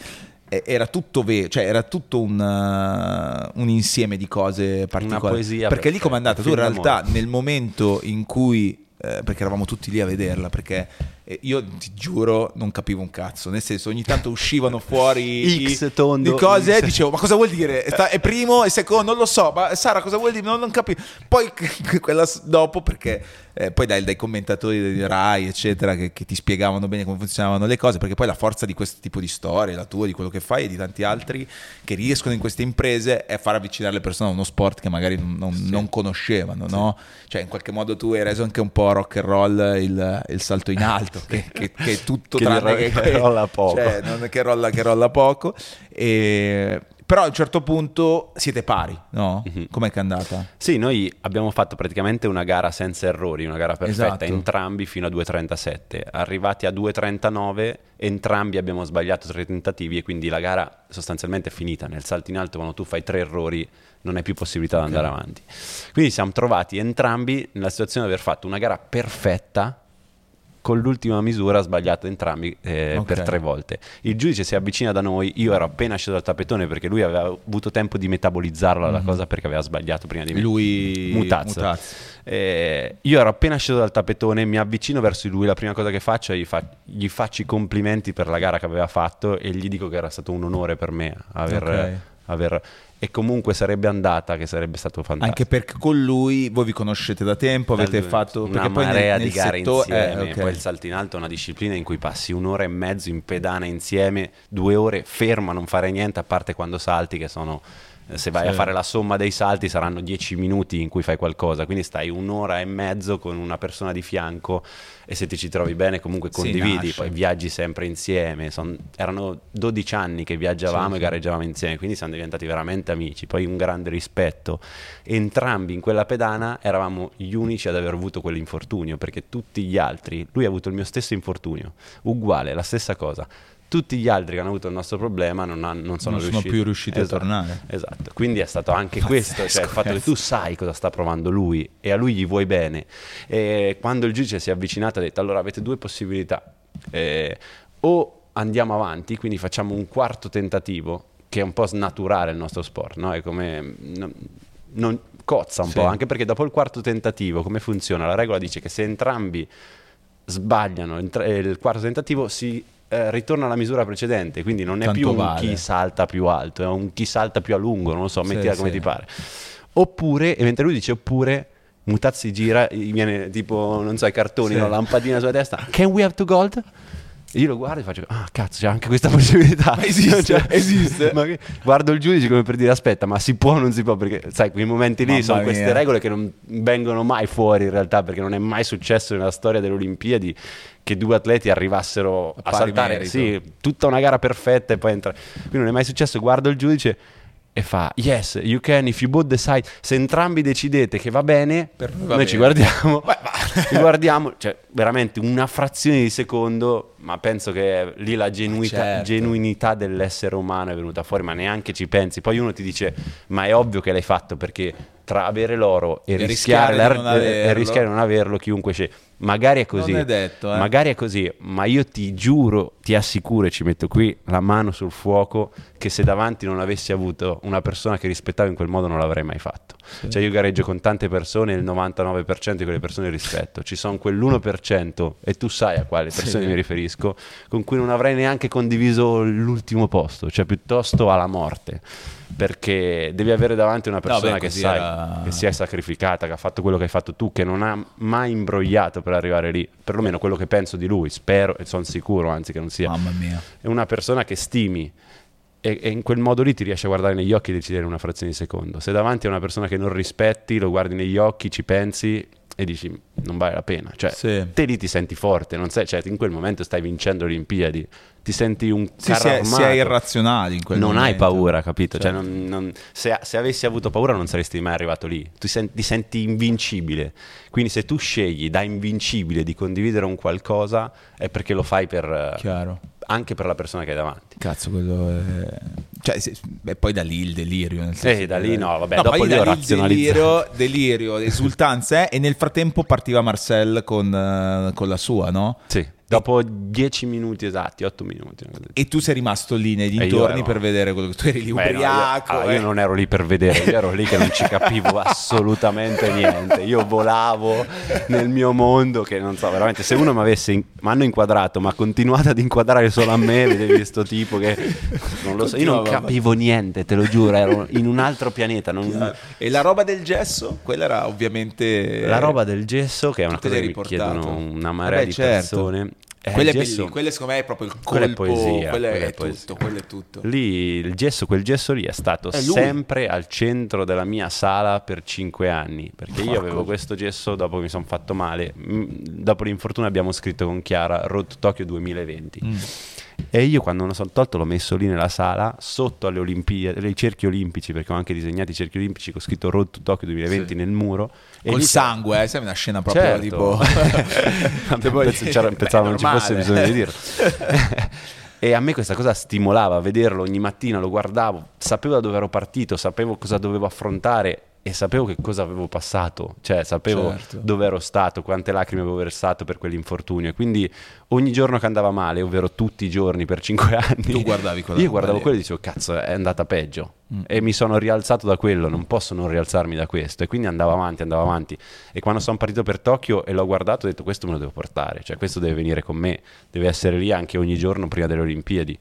era tutto vero, cioè era tutto un, uh, un, insieme di cose particolari. Poesia perché lì come è andata? Tu in realtà nel momento in cui, eh, perché eravamo tutti lì a vederla, perché E io ti giuro, non capivo un cazzo. Nel senso, ogni tanto uscivano fuori X i, tondo, di cose X. e dicevo, ma cosa vuol dire? È primo e secondo, non lo so. Ma Sara, cosa vuol dire? Non, non capivo. Poi quella dopo, perché eh, poi dai, dai commentatori di Rai, eccetera, che, che ti spiegavano bene come funzionavano le cose, perché poi la forza di questo tipo di storie, la tua, di quello che fai e di tanti altri che riescono in queste imprese è far avvicinare le persone a uno sport che magari non, non- non conoscevano, no? Cioè, in qualche modo tu hai reso anche un po' rock and roll il, il salto in alto, che, che- che è tutto Che tranne che, che rolla poco. Cioè, non è che rolla, che rolla poco. E- Però a un certo punto siete pari, no? Mhm. Com'è che è andata? Sì, noi abbiamo fatto praticamente una gara senza errori, una gara perfetta, Esatto. entrambi fino a 2.37. Arrivati a 2.39, entrambi abbiamo sbagliato tre tentativi e quindi la gara sostanzialmente è finita. Nel salto in alto, quando tu fai tre errori, non hai più possibilità di andare avanti. Quindi siamo trovati entrambi nella situazione di aver fatto una gara perfetta con l'ultima misura sbagliata entrambi eh, Ok. per tre volte. Il giudice si avvicina da noi, io ero appena sceso dal tappetone perché lui aveva avuto tempo di metabolizzarla la cosa perché aveva sbagliato prima di me. Lui Mutazzo. Mutazzo. Eh, io ero appena sceso dal tappetone, mi avvicino verso di lui, la prima cosa che faccio è gli, fa- gli faccio i complimenti per la gara che aveva fatto e gli dico che era stato un onore per me aver... Ok. Aver- e comunque sarebbe andata, che sarebbe stato fantastico. Anche perché con lui voi vi conoscete da tempo, avete Dal- fatto una poi nel- marea nel di gare settore- eh, insieme. ok. Poi il salto in alto è una disciplina in cui passi un'ora e mezzo in pedana insieme, due ore fermo a non fare niente, a parte quando salti, che sono. Se vai Sì. a fare la somma dei salti saranno dieci minuti in cui fai qualcosa, quindi stai un'ora e mezzo con una persona di fianco e se ti ci trovi bene comunque condividi, poi viaggi sempre insieme. Son- erano 12 anni che viaggiavamo Sì, e gareggiavamo insieme, quindi siamo diventati veramente amici. Poi un grande rispetto. Entrambi in quella pedana eravamo gli unici ad aver avuto quell'infortunio, perché tutti gli altri, lui ha avuto il mio stesso infortunio, uguale, la stessa cosa. Tutti gli altri che hanno avuto il nostro problema non, han- non sono Non sono riusciti, più riusciti a Esatto, tornare. Esatto, quindi è stato anche Pazzesco, questo, cioè il fatto che tu sai cosa sta provando lui e a lui gli vuoi bene. E quando il giudice si è avvicinato ha detto allora avete due possibilità, Eh, o andiamo avanti, quindi facciamo un quarto tentativo, che è un po' snaturare il nostro sport, no? È come... non- non- cozza un Sì. po', anche perché dopo il quarto tentativo come funziona? La regola dice che se entrambi sbagliano eh, il quarto tentativo si eh, ritorna alla misura precedente, quindi non è Tanto più un vale. chi salta più alto, è un chi salta più a lungo, non lo so, Sì, mettila come sì. ti pare. Oppure, e mentre lui dice oppure, Mutazzi gira, viene tipo, non so, i cartoni, Sì. una lampadina sulla testa, can we have to gold? E io lo guardo e faccio, ah cazzo, c'è anche questa possibilità. Ma esiste, Cioè, esiste. che- guardo il giudice come per dire, aspetta, ma si può o non si può? Perché, sai, quei momenti lì Mamma sono queste mia. regole che non vengono mai fuori in realtà, perché non è mai successo nella storia delle Olimpiadi che due atleti arrivassero a, pari saltare, sì, tutta una gara perfetta e poi entra. Quindi non è mai successo, guardo il giudice e fa yes, you can if you both decide se entrambi decidete che va bene, Per noi noi va ci bene. guardiamo. Beh, ci guardiamo, cioè veramente una frazione di secondo, ma penso che lì la genuita- certo. genuinità dell'essere umano è venuta fuori, ma neanche ci pensi. Poi uno ti dice "Ma è ovvio che l'hai fatto perché tra avere l'oro e, E rischiare, rischiare di l'ar- non e- e averlo. rischiare di non averlo, chiunque c'è. Magari è così. È detto, eh. Magari è così, ma io ti giuro, ti assicuro e ci metto qui la mano sul fuoco che se davanti non avessi avuto una persona che rispettavo in quel modo non l'avrei mai fatto. Cioè io gareggio con tante persone e il 99% di quelle persone rispetto. Ci sono quell'1% e tu sai a quale persone Sì. mi riferisco, con cui non avrei neanche condiviso l'ultimo posto, cioè piuttosto alla morte. Perché devi avere davanti una persona beh, che sai era- che si è sacrificata, che ha fatto quello che hai fatto tu, che non ha mai imbrogliato per arrivare lì, perlomeno quello che penso di lui, spero e sono sicuro anzi che non sia. Mamma mia. È una persona che stimi e, e in quel modo lì ti riesci a guardare negli occhi e decidere in una frazione di secondo. Se davanti a una persona che non rispetti, lo guardi negli occhi, ci pensi e dici non vale la pena. Cioè, Sì. te lì ti senti forte, non sei, cioè, in quel momento stai vincendo le Olimpiadi, ti senti un Sì, è armato. irrazionali in quel non momento. hai paura, capito? Cioè, Certo. non- non- se, se avessi avuto paura non saresti mai arrivato lì. Tu sen- ti senti invincibile. Quindi se tu scegli da invincibile di condividere un qualcosa è perché lo fai per, eh, Chiaro. Anche per la persona che hai davanti. Cazzo, quello è... Cioè, se- beh, poi da lì il delirio. Nel senso Eh, da lì no, vabbè, poi dopo lì ho razionalizzato. delirio, delirio, esultanza, eh, e nel frattempo partiva Marcel con, eh, con la sua, no? Sì. Dopo 10 minuti esatti, 8 minuti. E tu sei rimasto lì nei dintorni per vedere quello che tu eri lì Beh, ubriaco. No, io, eh. io, non ero lì per vedere, io ero lì che non ci capivo assolutamente niente. Io volavo nel mio mondo che non so, veramente se uno mi avesse in... mi hanno inquadrato, ma ha continuato ad inquadrare solo a me, vedevi questo tipo che non lo so, io non capivo niente, te lo giuro, ero in un altro pianeta. Non... E la roba del gesso, quella era ovviamente la roba del gesso che è una cosa che mi chiedono una marea Vabbè, di certo. persone. Eh, quella, gesso, è quella secondo me è proprio il colpo, quella è poesia, quella è, è poesia. tutto, quello è tutto. Lì il gesso, quel gesso lì è stato È sempre al centro della mia sala per cinque anni, perché io Porco. avevo questo gesso dopo che mi sono fatto male, Mm, dopo l'infortunio abbiamo scritto con Chiara Road to Tokyo 2020. Mm. E io quando me lo sono tolto l'ho messo lì nella sala, sotto alle Olimpiadi, ai cerchi olimpici, perché ho anche disegnato i cerchi olimpici con scritto Road to Tokyo 2020 Sì. nel muro. E Col lì sangue, eh, sai una scena proprio Certo. tipo penso- c'era- Beh, pensavo non ci fosse bisogno di dirlo. e a me questa cosa stimolava, vederlo ogni mattina, lo guardavo, sapevo da dove ero partito, sapevo cosa dovevo affrontare e sapevo che cosa avevo passato, cioè sapevo Certo. dove ero stato, quante lacrime avevo versato per quell'infortunio. E quindi ogni giorno che andava male, ovvero tutti i giorni per cinque anni, Tu guardavi quella io guardavo quello e dicevo cazzo è andata peggio. Mm. e mi sono rialzato da quello, non posso non rialzarmi da questo. E quindi andavo avanti, andavo avanti. E quando sono partito per Tokyo e l'ho guardato ho detto questo me lo devo portare, cioè questo deve venire con me, deve essere lì anche ogni giorno prima delle Olimpiadi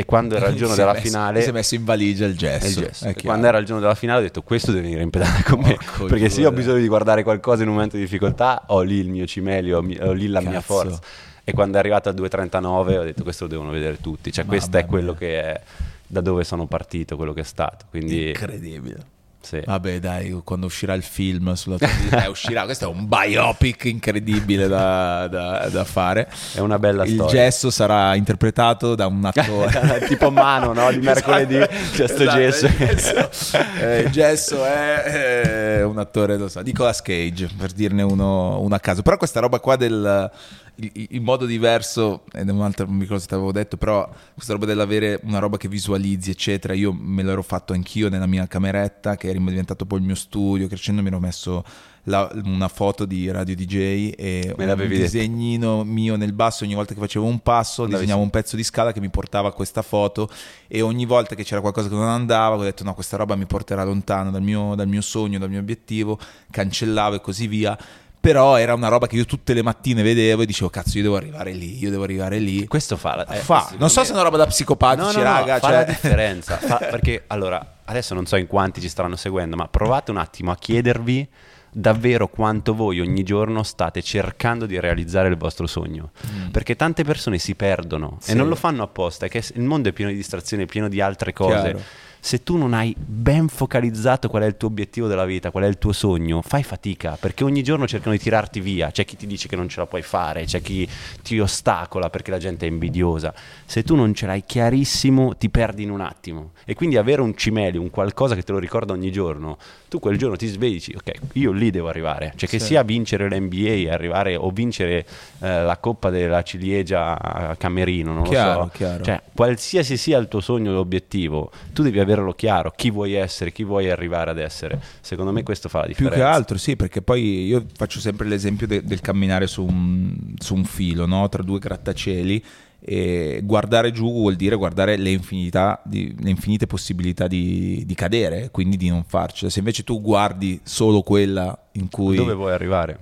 e quando era il giorno della messo- finale si è messo in valigia il gesso, il gesso. quando era il giorno della finale ho detto questo deve venire in pedale con me Porco perché se io ho bisogno di guardare qualcosa in un momento di difficoltà ho lì il mio cimelio, ho lì la mia Cazzo. forza e quando è arrivato a 2.39 ho detto questo lo devono vedere tutti, cioè questo Mamma è quello mia. che è da dove sono partito, quello che è stato. Quindi incredibile. Sì. Vabbè, dai, quando uscirà il film sulla tua vita, eh, uscirà. Questo è un biopic incredibile da, da- da fare. è una bella il storia. gesso sarà interpretato da un attore. tipo mano, no? Di mercoledì c'è sto Esatto, gesso. Il gesso, eh, il gesso è eh, un attore, lo so, Nicolas Cage, per dirne uno, uno a caso. Però questa roba qua del... Il modo diverso, ed è un'altra non mi ricordo se avevo detto, però questa roba dell'avere una roba che visualizzi, eccetera, io me l'ero fatto anch'io nella mia cameretta, che era diventato poi il mio studio, crescendo mi ero messo la- una foto di Radio DJ e Me un l'avevi detto. disegnino mio nel basso ogni volta che facevo un passo Andavi disegnavo un pezzo di scala che mi portava a questa foto e ogni volta che c'era qualcosa che non andava ho detto no questa roba mi porterà lontano dal mio, dal mio sogno dal mio obiettivo cancellavo e così via però era una roba che io tutte le mattine vedevo e dicevo cazzo io devo arrivare lì io devo arrivare lì Questo fa, la- eh, fa non so se è una roba da psicopatici No, no, no, raga fa cioè- la differenza. Fa- perché allora, adesso non so in quanti ci staranno seguendo, ma provate un attimo a chiedervi davvero quanto voi ogni giorno state cercando di realizzare il vostro sogno. Perché tante persone si perdono Mm. Sì. e non lo fanno apposta, è che il mondo è pieno di distrazioni, è pieno di altre cose. Chiaro. Se tu non hai ben focalizzato qual è il tuo obiettivo della vita, qual è il tuo sogno, fai fatica perché ogni giorno cercano di tirarti via. C'è chi ti dice che non ce la puoi fare, c'è chi ti ostacola perché la gente è invidiosa. Se tu non ce l'hai chiarissimo, ti perdi in un attimo. E quindi avere un cimelio, un qualcosa che te lo ricorda ogni giorno, tu quel giorno ti svegli e dici, ok, io lì devo arrivare. Cioè che Sì. sia vincere l'NBA, arrivare o vincere eh, la Coppa della Ciliegia a Camerino, non Chiaro, lo so. chiaro. Cioè, qualsiasi sia il tuo sogno o l'obiettivo, tu devi averlo chiaro, chi vuoi essere, chi vuoi arrivare ad essere. Secondo me questo fa la Più differenza. che altro, sì, perché poi io faccio sempre l'esempio de- del camminare su un, su un filo, no? tra due grattacieli. E guardare giù vuol dire guardare le, infinità di- le infinite possibilità di, di cadere, quindi di non farcela. Se invece tu guardi solo quella in cui Dove vuoi arrivare?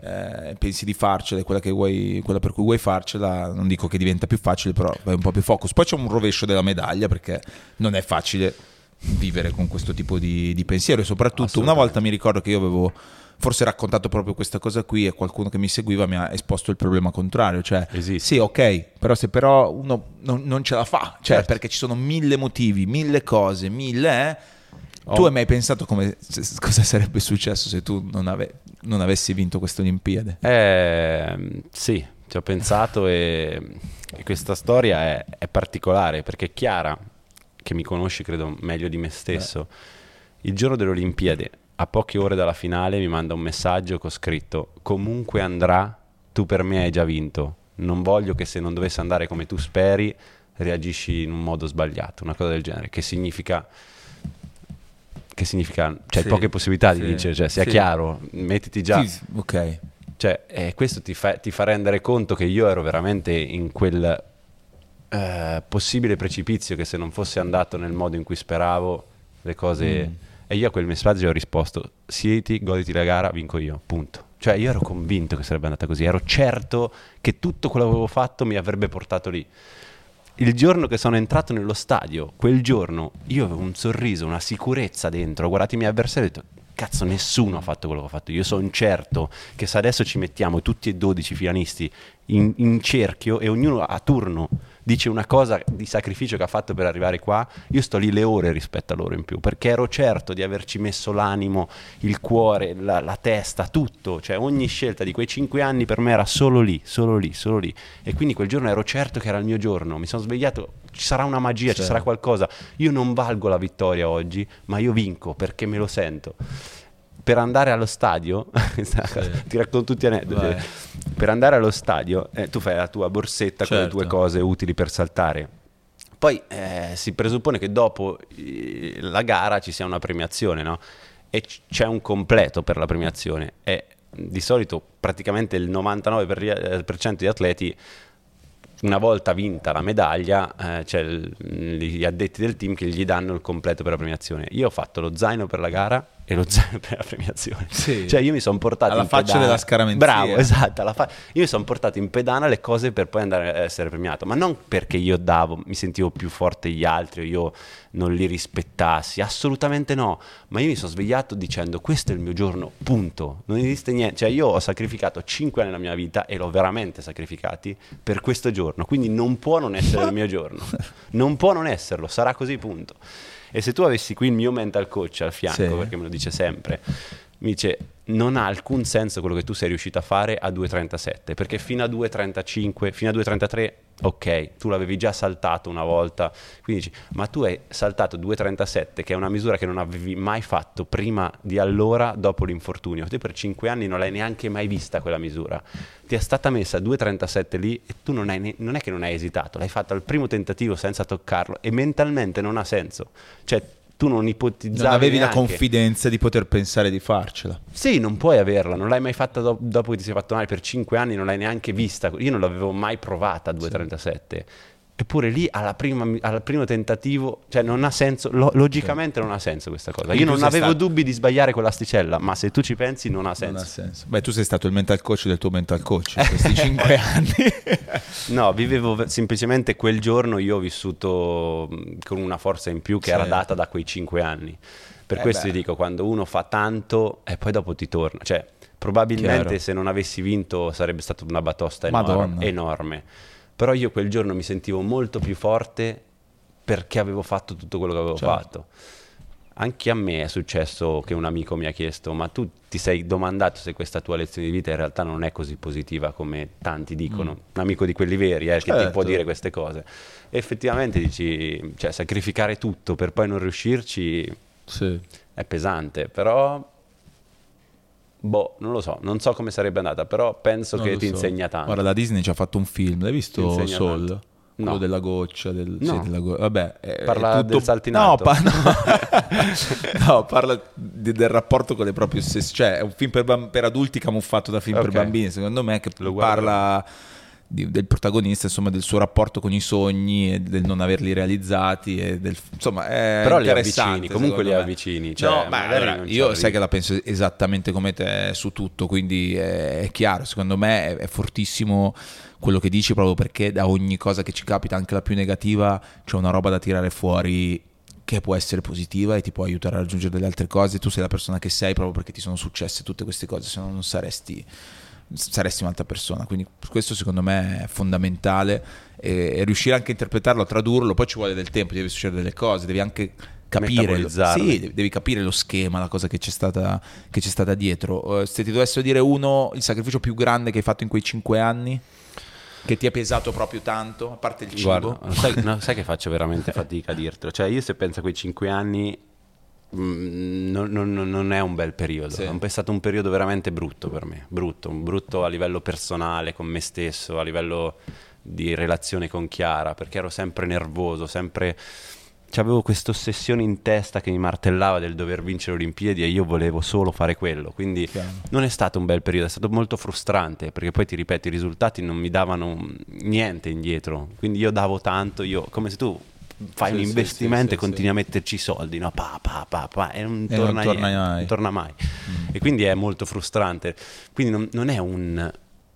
eh, pensi di farcela, quella, che vuoi, quella per cui vuoi farcela, non dico che diventa più facile, però vai un po' più focus. Poi c'è un rovescio della medaglia perché non è facile vivere con questo tipo di, di pensiero e soprattutto una volta mi ricordo che io avevo forse raccontato proprio questa cosa qui e qualcuno che mi seguiva mi ha esposto il problema contrario, cioè Esiste. sì ok, però se però uno non, non ce la fa, cioè Certo. perché ci sono mille motivi, mille cose, mille... eh, Oh. Tu hai mai pensato come, cosa sarebbe successo se tu non, ave- non avessi vinto queste Olimpiadi? Eh, sì, ci ho pensato e, e questa storia è, è particolare perché Chiara, che mi conosci credo meglio di me stesso, il giorno delle Olimpiadi, a poche ore dalla finale, mi manda un messaggio che ho scritto comunque andrà, tu per me hai già vinto, non voglio che se non dovesse andare come tu speri, reagisci in un modo sbagliato, una cosa del genere, che significa... Che significa, c'è Sì, poche possibilità di sì, vincere, cioè sia sì. chiaro, mettiti già. Ok. Cioè, eh, questo ti fa, ti fa, rendere conto che io ero veramente in quel eh, possibile precipizio che se non fosse andato nel modo in cui speravo, le cose... Mm. E io a quel messaggio ho risposto, sieti, goditi la gara, vinco io, punto. Cioè io ero convinto che sarebbe andata così, ero certo che tutto quello che avevo fatto mi avrebbe portato lì. Il giorno che sono entrato nello stadio, quel giorno, io avevo un sorriso, una sicurezza dentro, ho guardato i miei avversari e ho detto, cazzo nessuno ha fatto quello che ho fatto io, sono certo che se adesso ci mettiamo tutti e 12 finalisti in, in cerchio e ognuno a turno dice una cosa di sacrificio che ha fatto per arrivare qua, io sto lì le ore rispetto a loro in più, perché ero certo di averci messo l'animo, il cuore, la, la testa, tutto, cioè ogni scelta di quei cinque anni per me era solo lì, solo lì, solo lì. E quindi quel giorno ero certo che era il mio giorno, mi sono svegliato, ci sarà una magia, certo. ci sarà qualcosa. Io non valgo la vittoria oggi, ma io vinco perché me lo sento per andare allo stadio, sì. ti racconto tutti gli aneddoti. Per andare allo stadio eh, tu fai la tua borsetta certo. con le tue certo. cose utili per saltare. Poi eh, si presuppone che dopo eh, la gara ci sia una premiazione, no? E c- c'è un completo per la premiazione. E di solito praticamente il 99% di atleti una volta vinta la medaglia, eh, c'è il, gli addetti del team che gli danno il completo per la premiazione. Io ho fatto lo zaino per la gara e lo zaino per la premiazione. Sì. Cioè io mi sono portato alla faccia pedana, della scaramenzia. Bravo, esatto, fa- io mi sono portato in pedana le cose per poi andare a essere premiato, ma non perché io davo, mi sentivo più forte degli altri o io non li rispettassi, assolutamente no, ma io mi sono svegliato dicendo questo è il mio giorno, punto. Non esiste niente, cioè io ho sacrificato 5 anni della mia vita e l'ho veramente sacrificati per questo giorno, quindi non può non essere il mio giorno. Non può non esserlo, sarà così, punto. E se tu avessi qui il mio mental coach al fianco, sì. perché me lo dice sempre, mi dice non ha alcun senso quello che tu sei riuscito a fare a 2.37 perché fino a 2.35 fino a 2.33 ok tu l'avevi già saltato una volta. Quindi dici ma tu hai saltato 2.37 che è una misura che non avevi mai fatto prima di allora dopo l'infortunio. Tu per 5 anni non l'hai neanche mai vista quella misura. Ti è stata messa a 2.37 lì e tu non, hai, non è che non hai esitato l'hai fatta al primo tentativo senza toccarlo e mentalmente non ha senso. Cioè tu non ipotizzavi non avevi neanche. la confidenza di poter pensare di farcela sì non puoi averla non l'hai mai fatta do- dopo che ti sei fatto male per 5 anni non l'hai neanche vista io non l'avevo mai provata a 2.37 sì. Eppure lì prima, al primo tentativo, cioè non ha senso, lo, logicamente non ha senso questa cosa. Io non avevo stato... dubbi di sbagliare quell'asticella, ma se tu ci pensi non ha senso. Non ha senso. Beh, tu sei stato il mental coach del tuo mental coach in questi cinque anni. no, vivevo semplicemente quel giorno, io ho vissuto con una forza in più che sì. era data da quei cinque anni. Per eh questo beh. ti dico, quando uno fa tanto e poi dopo ti torna, cioè probabilmente Chiaro. se non avessi vinto sarebbe stata una batosta enorme. enorme però io quel giorno mi sentivo molto più forte perché avevo fatto tutto quello che avevo certo. fatto. Anche a me è successo che un amico mi ha chiesto, ma tu ti sei domandato se questa tua lezione di vita in realtà non è così positiva come tanti dicono? Mm. Un amico di quelli veri eh, certo. che ti può certo. dire queste cose. E effettivamente dici, cioè sacrificare tutto per poi non riuscirci sì. è pesante, però Boh, non lo so, non so come sarebbe andata, però penso non che ti so. insegna tanto. Guarda, la Disney ci ha fatto un film, l'hai visto Soul? Tanto. Quello no. della goccia, del, no. sì, della go- vabbè, è, parla è tutto... del saltinato. No, pa- no. no parla di, del rapporto con le proprie. Cioè, è un film per, per, adulti camuffato da film okay. per bambini, secondo me, che Lo parla di, del protagonista, insomma, del suo rapporto con i sogni e del non averli realizzati. E del, insomma, è Però li avvicini, comunque li avvicini. Cioè, no, ma allora, io sai che la penso esattamente come te su tutto, quindi è, chiaro, secondo me è, è fortissimo quello che dici proprio perché da ogni cosa che ci capita, anche la più negativa, c'è una roba da tirare fuori che può essere positiva e ti può aiutare a raggiungere delle altre cose. Tu sei la persona che sei proprio perché ti sono successe tutte queste cose, se no non saresti saresti un'altra persona. Quindi questo secondo me è fondamentale e, e, riuscire anche a interpretarlo, a tradurlo, poi ci vuole del tempo, devi succedere delle cose, devi anche capire, lo, sì, devi capire lo schema, la cosa che c'è stata, che c'è stata dietro. Uh, se ti dovessero dire uno, il sacrificio più grande che hai fatto in quei cinque anni? Che ti è pesato proprio tanto, a parte il cibo? Guarda, sai, no, sai che faccio veramente fatica a dirtelo? Cioè, io se penso a quei cinque anni non, non, non, è un bel periodo, sì. è stato un periodo veramente brutto per me, brutto, brutto a livello personale con me stesso, a livello di relazione con Chiara, perché ero sempre nervoso, sempre avevo questa ossessione in testa che mi martellava del dover vincere le Olimpiadi e io volevo solo fare quello. Quindi Chiaro. non è stato un bel periodo, è stato molto frustrante perché poi ti ripeto, i risultati non mi davano niente indietro. Quindi io davo tanto, io come se tu fai Sì, un investimento sì, e continui a metterci soldi, no? Pa, pa, pa, pa, e non E non torna, torna niente, mai. non torna mai. E quindi è molto frustrante. Quindi non, non è un,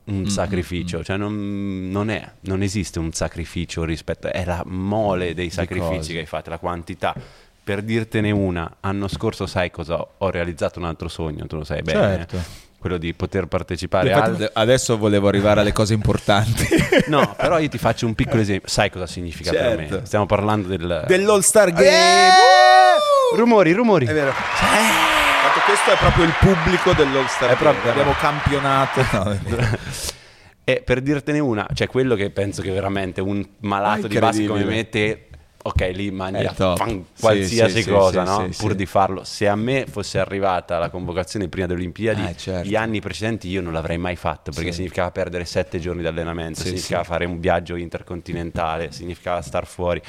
un sacrificio, cioè non, non è, non esiste un sacrificio rispetto, è la mole dei sacrifici che hai fatto, la quantità. Per dirtene una, anno scorso sai cosa ho, ho realizzato un altro sogno, tu lo sai bene, Certo. Quello di poter partecipare Infatti, ade- adesso volevo arrivare alle cose importanti. No, però io ti faccio un piccolo esempio, sai cosa significa per Certo. me? Stiamo parlando del... Dell'All Star Game. Eh! Rumori, rumori. È vero. Tanto questo è proprio il pubblico dell'All Star È Game. proprio- Abbiamo campionato. No. E per dirtene una, cioè quello che penso che veramente un malato di basket come me te, ok, lì mangi È a top. fan- qualsiasi sì, cosa, sì, no? sì, Pur di farlo. Se a me fosse arrivata la convocazione prima delle Olimpiadi, Eh, certo. gli anni precedenti io non l'avrei mai fatto perché significava perdere sette giorni di allenamento, significava fare un viaggio intercontinentale, significava star fuori.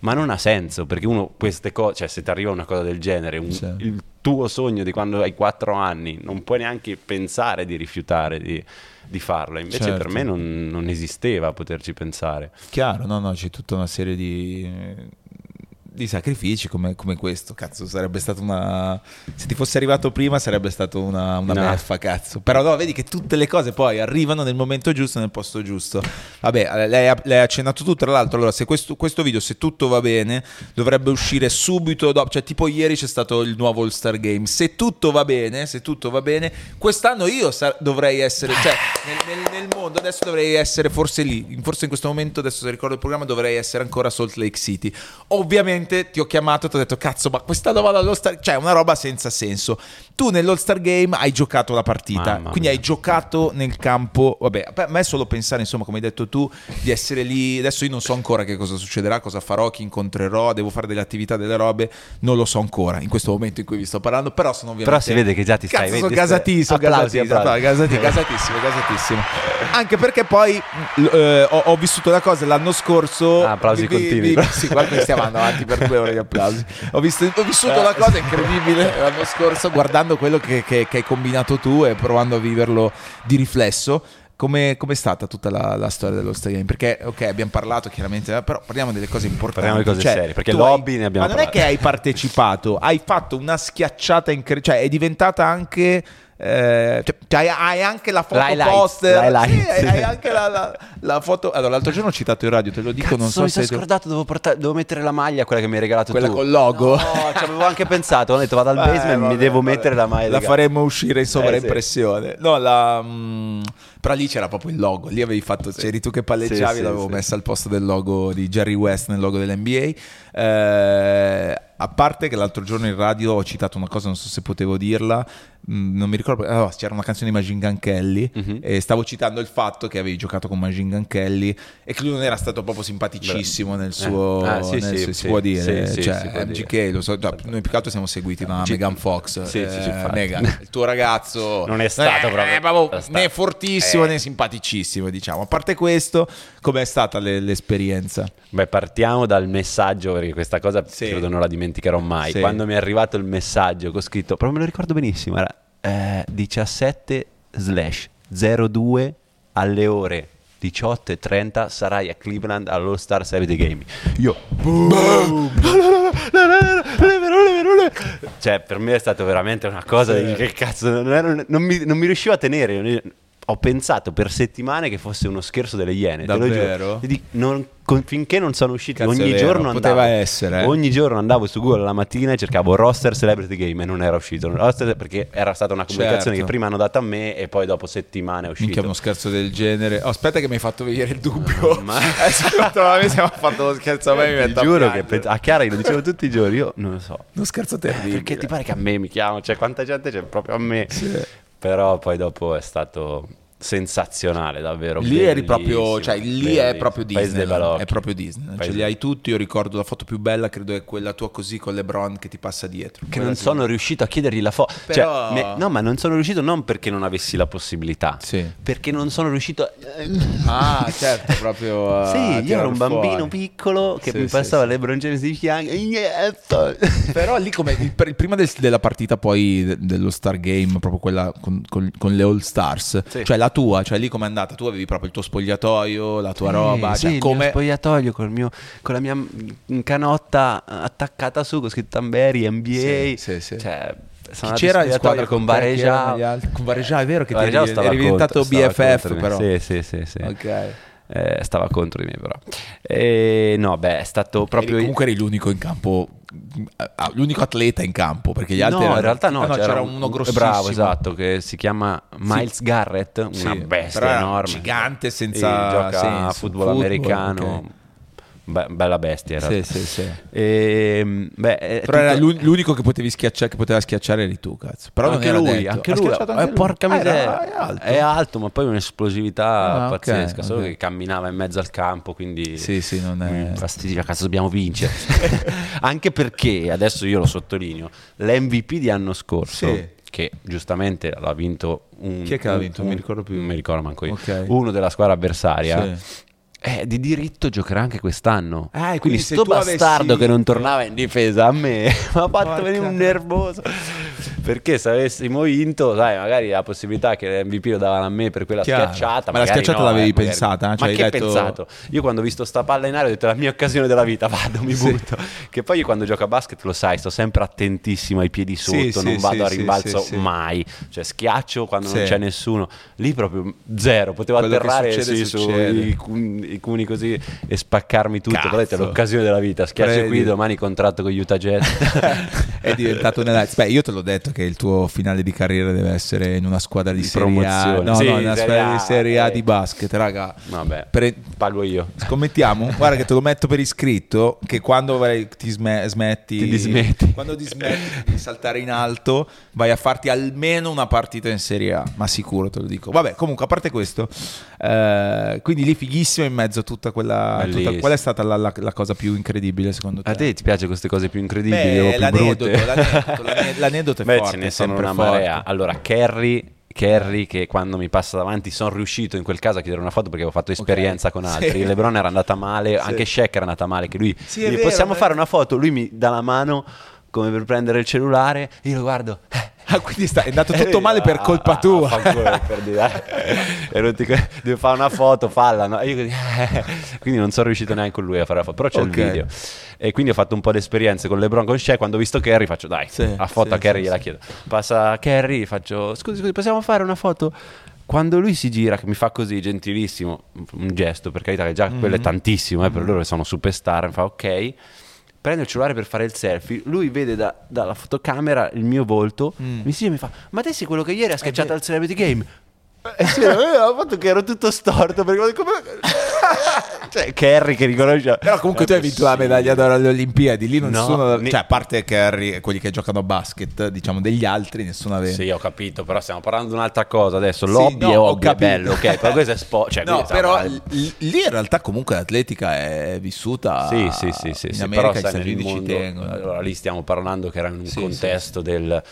Ma non ha senso perché uno queste cose, cioè se ti arriva una cosa del genere, un- il tuo sogno di quando hai quattro anni, non puoi neanche pensare di rifiutare di, di farlo. Invece Certo. per me non, non esisteva poterci pensare. Chiaro, no, no, c'è tutta una serie di, di sacrifici come, come questo. Cazzo, sarebbe stato una. Se ti fosse arrivato prima, sarebbe stato una, una No. beffa, cazzo. Però no, vedi che tutte le cose poi arrivano nel momento giusto, nel posto giusto. Vabbè, lei ha, lei ha accennato tu. Tra l'altro, allora, se questo, questo video, se tutto va bene, dovrebbe uscire subito dopo. Cioè, tipo ieri c'è stato il nuovo All Star Game. Se tutto va bene, se tutto va bene, quest'anno io sa- dovrei essere. Cioè, nel, nel- nel mondo adesso dovrei essere forse lì. Forse in questo momento, adesso se ricordo il programma, dovrei essere ancora a Salt Lake City. Ovviamente ti ho chiamato e ti ho detto, cazzo, ma quest'anno vado all'All Star. Cioè, una roba senza senso. Tu nell'All Star Game hai giocato la partita, quindi hai giocato nel campo. Vabbè, a me è solo pensare, insomma, come hai detto tu, di essere lì. Adesso io non so ancora che cosa succederà, cosa farò, chi incontrerò, devo fare delle attività, delle robe. Non lo so ancora in questo momento in cui vi sto parlando. Però sono ovviamente. Però si vede che già ti stai- Cazzo, sono gasatissimo, gasatissimo, gasatissimo, gasatissimo. Anche perché poi l- eh, ho, ho vissuto la cosa l'anno scorso. Ah, applausi vi- continui. vi- sì, guarda, stiamo andando avanti per due ore di applausi. Ho, visto- ho vissuto la cosa incredibile l'anno scorso guardando quello che, che- che hai combinato tu e provando a viverlo di riflesso. Come è stata tutta la, la storia dello Star Game? Perché, ok, abbiamo parlato chiaramente, eh, però parliamo delle cose importanti. Parliamo di cose Cioè, serie, perché lobby hai- ne abbiamo Ma non è parlato. che hai partecipato, hai fatto una schiacciata incredibile, cioè è diventata anche... eh, cioè, cioè, hai, anche la foto L'highlights, poster l'highlights. Sì, hai, anche la, la- la foto allora l'altro giorno ho citato in radio te lo dico non Cazzo, so mi sono scordato, devo, portare- devo mettere la maglia, quella che mi hai regalato quella tu. col logo No, ci avevo anche pensato, ho detto vado al Eh, basement, mi vabbè, devo vabbè. mettere la maglia. La di faremo uscire in sì. sovraimpressione. No, la. mm, però lì c'era proprio il logo. Lì avevi fatto. C'eri tu che palleggiavi, Sì, sì, l'avevo sì. messa al posto del logo di Jerry West nel logo dell'NBA. Eh, a parte che l'altro giorno in radio ho citato una cosa, non so se potevo dirla. Mm, Non mi ricordo. ah, c'era una canzone di Machine Gun Kelly. Mhm. E stavo citando il fatto che avevi giocato con Machine Gun Kelly e che lui non era stato proprio simpaticissimo nel suo. Ah, sì, nel sì, si sì. può dire. Sì, sì, cioè, si può MGK, lo so, no, noi più che altro siamo seguiti da G- Megan Fox. Sì, sì, sì, Eh, infatti. Megan, il tuo ragazzo Non è stato eh, proprio- è proprio è stato- né fortissimo eh. né simpaticissimo, diciamo. A parte questo, com'è stata le- l'esperienza? Beh, partiamo dal messaggio perché questa cosa Sì. credo non la dimenticherò mai. Sì. Quando mi è arrivato il messaggio che ho scritto, proprio me lo ricordo benissimo, era eh, 17 slash 02 alle ore 18.30 sarai a Cleveland all'All Star 70 Game. Io... Cioè, per me è stato veramente una cosa di che cazzo, non, ero- non mi, non mi riuscivo a tenere. Ho pensato per settimane che fosse uno scherzo delle Iene. te lo giuro. Davvero? Non- con- finché non sono usciti, Cazzo, ogni giorno andavo. poteva essere, eh. Ogni giorno andavo su Google la mattina e cercavo roster Celebrity Game e non era uscito. Roster perché era stata una comunicazione Certo. che prima hanno dato a me e poi dopo settimane è uscito. Minchia, uno scherzo del genere. Oh, aspetta, che mi hai fatto venire il dubbio. Ma- Eh, secondo me ha fatto lo scherzo a me, mi Ti giuro che pe- a Chiara glielo dicevo tutti i giorni, io non lo so. Uno scherzo terribile. Perché ti pare che a me mi chiamano? Cioè, quanta gente c'è proprio a me? Sì. Però poi dopo è stato sensazionale, davvero. Lì eri proprio, cioè lì è proprio Disney. balocchi. È proprio Disney. Ce li hai tutti. Io ricordo la foto più bella, credo è quella tua così con LeBron che ti passa dietro. Che Quella non sono riuscito a chiedergli la foto. Però- no, ma non sono riuscito non perché non avessi la possibilità, Sì. perché non sono riuscito a... Ah, certo, proprio. a Sì, io ero un bambino fuori. piccolo che Sì, mi passava sì. LeBron James di fianco. Però lì come il- prima del- della partita poi de- dello Star Game, proprio quella con, con- con le All Stars, cioè la tua, cioè lì com'è andata? Tu avevi proprio il tuo spogliatoio, la tua roba, sì, cioè il come... mio spogliatoio col mio- con la mia canotta attaccata su con scritto Amberi, NBA. Sì, sì, sì. Cioè, c'era in squadra con altri? Con Varejao, è vero che ti Varejao eri, eri diventato contro- BFF però. Sì, sì, sì, sì. Ok. Eh, stava contro di me però. E, no, beh, è stato proprio... Eri- comunque eri l'unico in campo, l'unico atleta in campo, perché gli altri no, erano- in realtà no, Ah, c'era, uno grossissimo. Bravo, esatto, che si chiama Miles Garrett, una Sì, bestia enorme. gigante Sì, senza gioca a senso. football, Football, americano. ok. Be- bella bestia era. Sì, sì, sì. E, beh, è Però era l'unico che potevi schiacciare, che poteva schiacciare eri tu, cazzo. Però anche lui, detto. anche lui, eh, anche lui? porca Ah, era- miseria, è alto. è alto, ma poi un'esplosività Ah, pazzesca, solo ok. che camminava in mezzo al campo, quindi Sì, sì, non è... Fastidio, cazzo dobbiamo vincere. Anche perché, adesso io lo sottolineo, l'MVP di anno scorso, Sì. che giustamente l'ha vinto un... Chi è che l'ha vinto? un- Non mi ricordo più. Non mi ricordo manco io. Ok. Uno della squadra avversaria. Sì. Eh, di diritto giocherà anche quest'anno. Ah, quindi quindi sto tu avessi- bastardo che non tornava in difesa a me mi ha fatto Porca venire un nervoso. Perché se avessimo vinto, sai, magari la possibilità che l'MVP lo davano a me per quella Chiaro. schiacciata. Ma la schiacciata no, l'avevi eh, magari- pensata? Cioè, Ma hai che detto- pensato? Io quando ho visto sta palla in aria ho detto la mia occasione della vita, vado, mi Sì. butto. Che poi io quando gioco a basket lo sai, sto sempre attentissimo ai piedi sotto, Sì, sì, non vado sì, a sì, rimbalzo mai. Cioè schiaccio quando non c'è nessuno. Lì proprio zero, potevo Quello atterrare succede, sì, succede. cun- i cuni così e spaccarmi tutto. Cazzo. Però è l'occasione della vita. Schiaccio Credi? qui, domani contratto con gli Utah Jazz. è diventato un Alex. Beh, io te l'ho detto che il tuo finale di carriera deve essere in una squadra di, Di Serie A. No, Sì, no, in una squadra di Serie A eh. di basket, raga. Vabbè, Pre- pago io. Scommettiamo? Guarda che te lo metto per iscritto che quando ti sme- smetti, Ti dismetti. quando ti smetti di saltare in alto vai a farti almeno una partita in Serie A, ma sicuro te lo dico. Vabbè, comunque a parte questo, eh, quindi lì fighissimo in mezzo a tutta quella... Tutta- qual è stata la, la- la cosa più incredibile secondo te? A te ti piacciono queste cose più incredibili o Beh, più l'aneddoto, brutte? l'aneddoto, l'ane- l'aneddoto è Beh, forte, ce ne sono una forte. marea. Allora, Kerry, Kerry, che quando mi passa davanti sono riuscito in quel caso a chiedere una foto perché avevo fatto esperienza con altri. Sì. Lebron era andata male, anche Shaq era andata male, che lui Sì, gli vero, possiamo eh. fare una foto, lui mi dà la mano come per prendere il cellulare, io lo guardo. Ah, quindi sta- è andato tutto male per colpa Ah, tua. fanculo, per dire. E non ti- devo fare una foto, falla. No? Io. Quindi non sono riuscito neanche con lui a fare la foto, però c'è Ok. il video. E quindi ho fatto un po' di esperienze con LeBron, con Shaq. Quando ho visto Kerry faccio dai, Sì, a foto sì, a Kerry sì, gliela chiedo. Passa Kerry, faccio scusi, scusi, possiamo fare una foto? Quando lui si gira, che mi fa così, gentilissimo, un gesto, per carità, che già Mm-hmm. quello è tantissimo, eh, per loro sono superstar, mi fa ok, prende il cellulare per fare il selfie, lui vede da- dalla fotocamera il mio volto, Mm. mi si e mi fa, ma te sei quello che ieri ha schiacciato al Celebrity Game? E sì, avevo fatto che ero tutto storto perché come... cioè Kerry che riconosce Però comunque È tu hai vinto la medaglia d'oro alle Olimpiadi, lì non No, nessuno, ne- cioè a parte Kerry e quelli che giocano a basket, diciamo degli altri, nessuno aveva. Sì, ho capito, però stiamo parlando di un'altra cosa adesso. Sì, L'hobby no, è ho hobby, è bello, ok? Però questo è sport. Cioè, no, però l- lì in realtà comunque l'atletica è vissuta Sì, sì, sì, sì, in sì, America però sai, nel mondo, tengono. allora lì stiamo parlando che era in un Sì, contesto del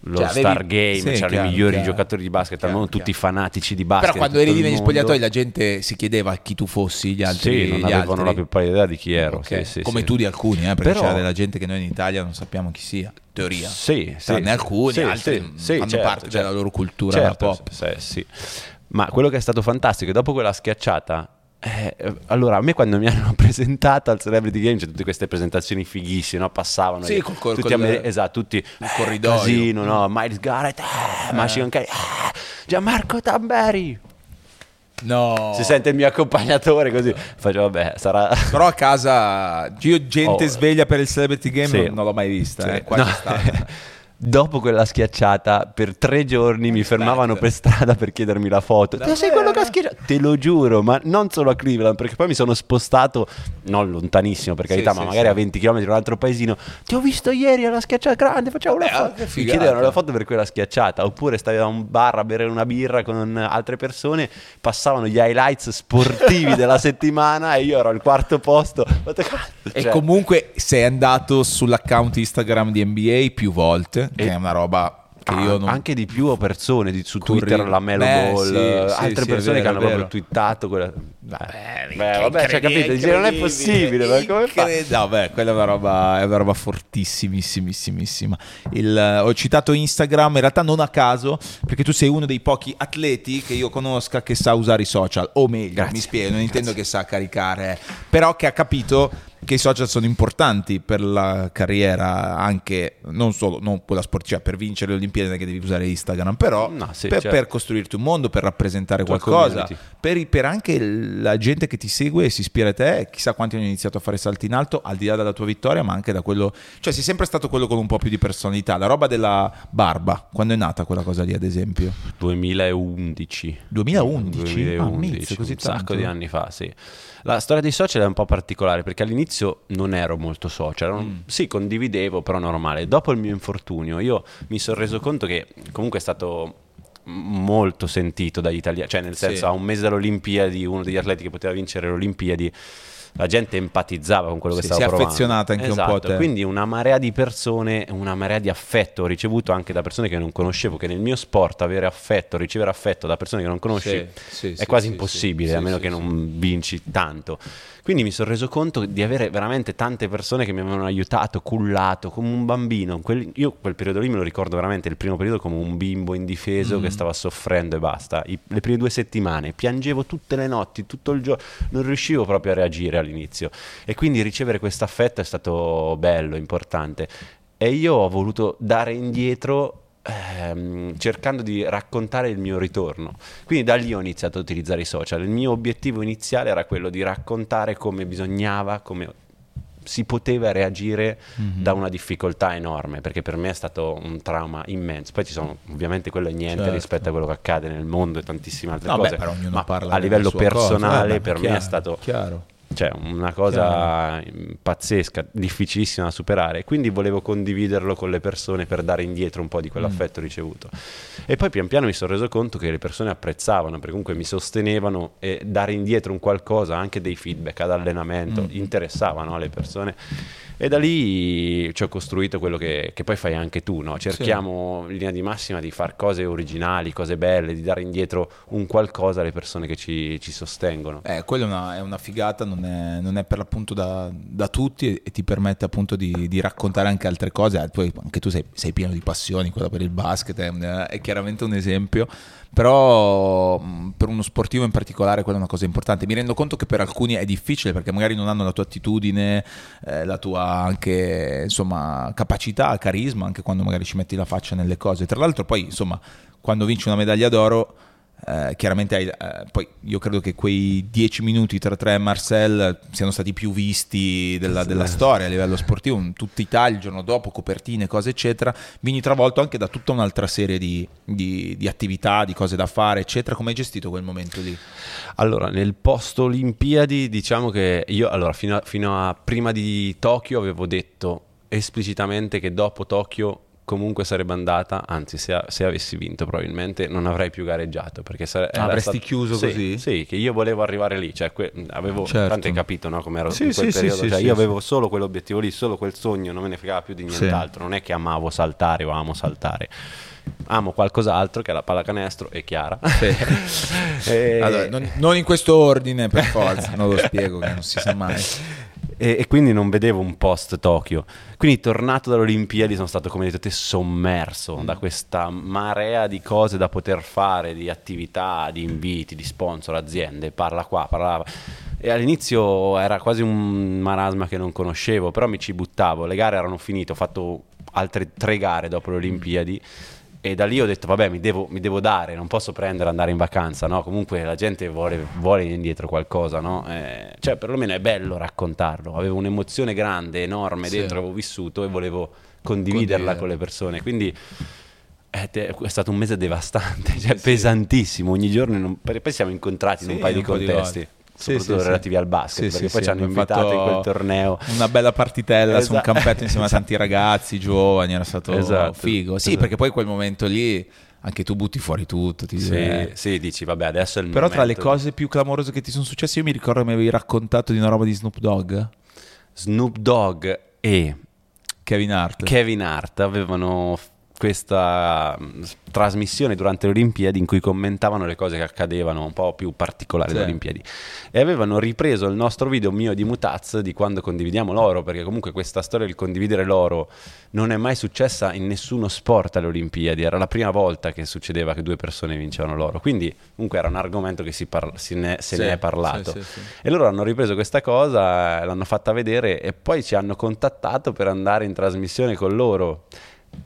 lo Cioè, avevi- Star Game, sì, c'erano i migliori chiaro. giocatori di basket al mondo, tutti chiaro. Fanatici di basket. Però quando eri lì negli spogliatoi la gente si chiedeva chi tu fossi, gli altri. Sì, non avevano altri. la più pallida idea di chi ero. Ok, sì, sì, Come sì. tu di alcuni, eh, perché Però- c'era della gente che noi in Italia non sappiamo chi sia, teoria. Sì, Tranne alcuni, altri sì, fanno certo, parte certo. della loro cultura Certo, pop. sì, sì. Ma quello che è stato fantastico è dopo quella schiacciata. Eh, allora, a me quando mi hanno presentato al Celebrity Game, c'è tutte queste presentazioni fighissime, no? passavano Sì, col- col- tutti col- ameri- esatto, tutti il corridoio. casino, no? Miles Garrett, eh, Machine Gun eh, Gianmarco Tamberi. No. Si sente il mio accompagnatore così. Faccio, vabbè, sarà. Però a casa io gente Oh. sveglia per il Celebrity Game Sì. non, non l'ho mai vista, Sì. eh, No. dopo quella schiacciata per tre giorni mi fermavano per strada per chiedermi la foto. Te sei quello che ha schiacciato? Te lo giuro, ma non solo a Cleveland, perché poi mi sono spostato, non lontanissimo per carità, Sì, ma sì, magari sì. a 20 km in un altro paesino. Ti ho visto ieri alla schiacciata grande, facciamo una foto. Mi chiedevano la foto per quella schiacciata, oppure stavi a un bar a bere una birra con altre persone, passavano gli highlights sportivi della settimana e io ero al quarto posto. "Cazzo", E cioè, comunque sei andato sull'account Instagram di NBA più volte, che E- è una roba che Ah, io non... Anche di più persone di, su Corri- Twitter, la Melo Beh, Ball, sì, eh, altre sì, persone vero, che hanno proprio twittato quella... Beh, Beh, vabbè, cioè, capito, dice, non è possibile, ma come fa? No, beh, quella è una roba, è una roba fortissimissimissima. Il, ho citato Instagram, in realtà non a caso, perché tu sei uno dei pochi atleti che io conosca che sa usare i social, o meglio, Grazie. mi spiego, non intendo che sa caricare, però che ha capito che i social sono importanti per la carriera anche non solo non quella sportiva per vincere le Olimpiadi non è che devi usare Instagram però No, sì, per, certo. per costruirti un mondo per rappresentare Tua qualcosa per, per anche la gente che ti segue e si ispira a te, chissà quanti hanno iniziato a fare salti in alto, al di là della tua vittoria, ma anche da quello... Cioè sei sempre stato quello con un po' più di personalità. La roba della barba, quando è nata quella cosa lì, ad esempio? 2011. 2011? 2011, Ammazza, così un sacco tanto. di anni fa, sì. La storia dei social è un po' particolare perché all'inizio non ero molto social, Mm. sì condividevo però normale. Dopo il mio infortunio io mi sono reso conto che comunque è stato molto sentito dagli italiani, cioè nel Sì. senso a un mese dalle Olimpiadi uno degli atleti che poteva vincere le Olimpiadi la gente empatizzava con quello Sì, che si stava è provando. affezionata anche un po' a Esatto, te. Quindi una marea di persone, una marea di affetto ricevuto anche da persone che non conoscevo, che nel mio sport avere affetto, ricevere affetto da persone che non conosci Sì, sì, è quasi impossibile, a meno che non vinci tanto. Quindi mi sono reso conto di avere veramente tante persone che mi avevano aiutato, cullato come un bambino. Quel- io quel periodo lì me lo ricordo veramente, il primo periodo come un bimbo indifeso Mm. che stava soffrendo e basta. I- le prime due settimane piangevo tutte le notti, tutto il giorno, non riuscivo proprio a reagire all'inizio. E quindi ricevere questo affetto è stato bello, importante. E io ho voluto dare indietro ehm, cercando di raccontare il mio ritorno. Quindi da lì ho iniziato ad utilizzare i social. Il mio obiettivo iniziale era quello di raccontare come bisognava, come si poteva reagire Mhm. da una difficoltà enorme, perché per me è stato un trauma immenso. Poi ci sono, ovviamente quello è niente Certo. rispetto a quello che accade nel mondo e tantissime altre No, beh, cose. però ognuno ma a livello sua cosa. personale Eh, beh, per me chiaro, è stato chiaro. Cioè una cosa mm, pazzesca, difficilissima da superare. Quindi volevo condividerlo con le persone per dare indietro un po' di Mm. quell'affetto ricevuto. E poi pian piano mi sono reso conto che le persone apprezzavano, perché comunque mi sostenevano e dare indietro un qualcosa, anche dei feedback ad allenamento, Mm. interessavano alle persone. E da lì ci ho costruito quello che, che poi fai anche tu, no? cerchiamo in linea di massima di fare cose originali, cose belle, di dare indietro un qualcosa alle persone che ci, ci sostengono. Eh, quella è una, è una figata, non è, non è per l'appunto da, da tutti e, e ti permette appunto di, di raccontare anche altre cose. Eh, poi anche tu sei, sei pieno di passioni, quella per il basket è, un- è chiaramente un esempio, però per uno sportivo in particolare quella è una cosa importante. Mi rendo conto che per alcuni è difficile perché magari non hanno la tua attitudine, eh, la tua anche insomma capacità, carisma, anche quando magari ci metti la faccia nelle cose. Tra l'altro poi insomma quando vinci una medaglia d'oro eh, chiaramente hai, eh, poi io credo che quei 10 minuti tra te e Marcel siano stati più visti della, della storia a livello sportivo, in tutta Italia il giorno dopo, copertine, cose eccetera, vieni travolto anche da tutta un'altra serie di, di- di attività, di cose da fare eccetera, come hai gestito quel momento lì? Allora, nel post Olimpiadi, diciamo che io, allora, fino a, fino a prima di Tokyo avevo detto esplicitamente che dopo Tokyo comunque sarebbe andata, anzi se, se avessi vinto probabilmente non avrei più gareggiato perché sare- avresti chiuso sì, così? Sì, che io volevo arrivare lì, cioè que- avevo, Certo. tanto hai capito no, come ero Sì, in quel sì, sì, periodo, sì, cioè sì, io sì. avevo solo quell'obiettivo lì, solo quel sogno, non me ne fregava più di nient'altro, non è che amavo saltare o amo saltare. Amo qualcos'altro che è la pallacanestro e Chiara. E- Allora, non, non in questo ordine per forza, non lo spiego che non si sa mai. E, e quindi non vedevo un post Tokyo. Quindi tornato dalle Olimpiadi sono stato, come detto te, sommerso da questa marea di cose da poter fare, di attività, di inviti, di sponsor, aziende, parla qua, parla là. E all'inizio era quasi un marasma che non conoscevo, però mi ci buttavo. Le gare erano finite, ho fatto altre tre gare dopo le Olimpiadi E da lì ho detto, vabbè, mi devo, mi devo dare, non posso prendere e andare in vacanza, no? Comunque la gente vuole, vuole indietro qualcosa, no? Eh, cioè, perlomeno è bello raccontarlo. Avevo un'emozione grande, enorme Sì. dentro, avevo vissuto e volevo condividerla Condividere. con le persone. Quindi eh, è stato un mese devastante, cioè pesantissimo. Ogni giorno, non- poi siamo incontrati in Sì, un paio di un po' di contesti. Sì, soprattutto sì, sì. relativi al basket, Sì, perché sì, poi sì, ci hanno invitato in quel torneo. Una bella partitella su un Esatto. campetto insieme a tanti ragazzi giovani, era stato Esatto. figo. Sì, Esatto. perché poi quel momento lì anche tu butti fuori tutto. Ti Sì, eh. sì, dici, vabbè, adesso è il Però tra le momento. cose più clamorose che ti sono successe, io mi ricordo che mi avevi raccontato di una roba di Snoop Dogg, Snoop Dogg e Kevin Hart. Kevin Hart avevano questa s- trasmissione durante le Olimpiadi in cui commentavano le cose che accadevano un po' più particolari Sì. alle Olimpiadi. E avevano ripreso il nostro video mio di Mutaz di quando condividiamo l'oro perché comunque questa storia del condividere l'oro non è mai successa in nessuno sport alle Olimpiadi. Era la prima volta che succedeva che due persone vincevano l'oro. Quindi comunque era un argomento che si parla- si ne- se Sì, ne è parlato. sì, e loro hanno ripreso questa cosa, l'hanno fatta vedere e poi ci hanno contattato per andare in trasmissione con loro.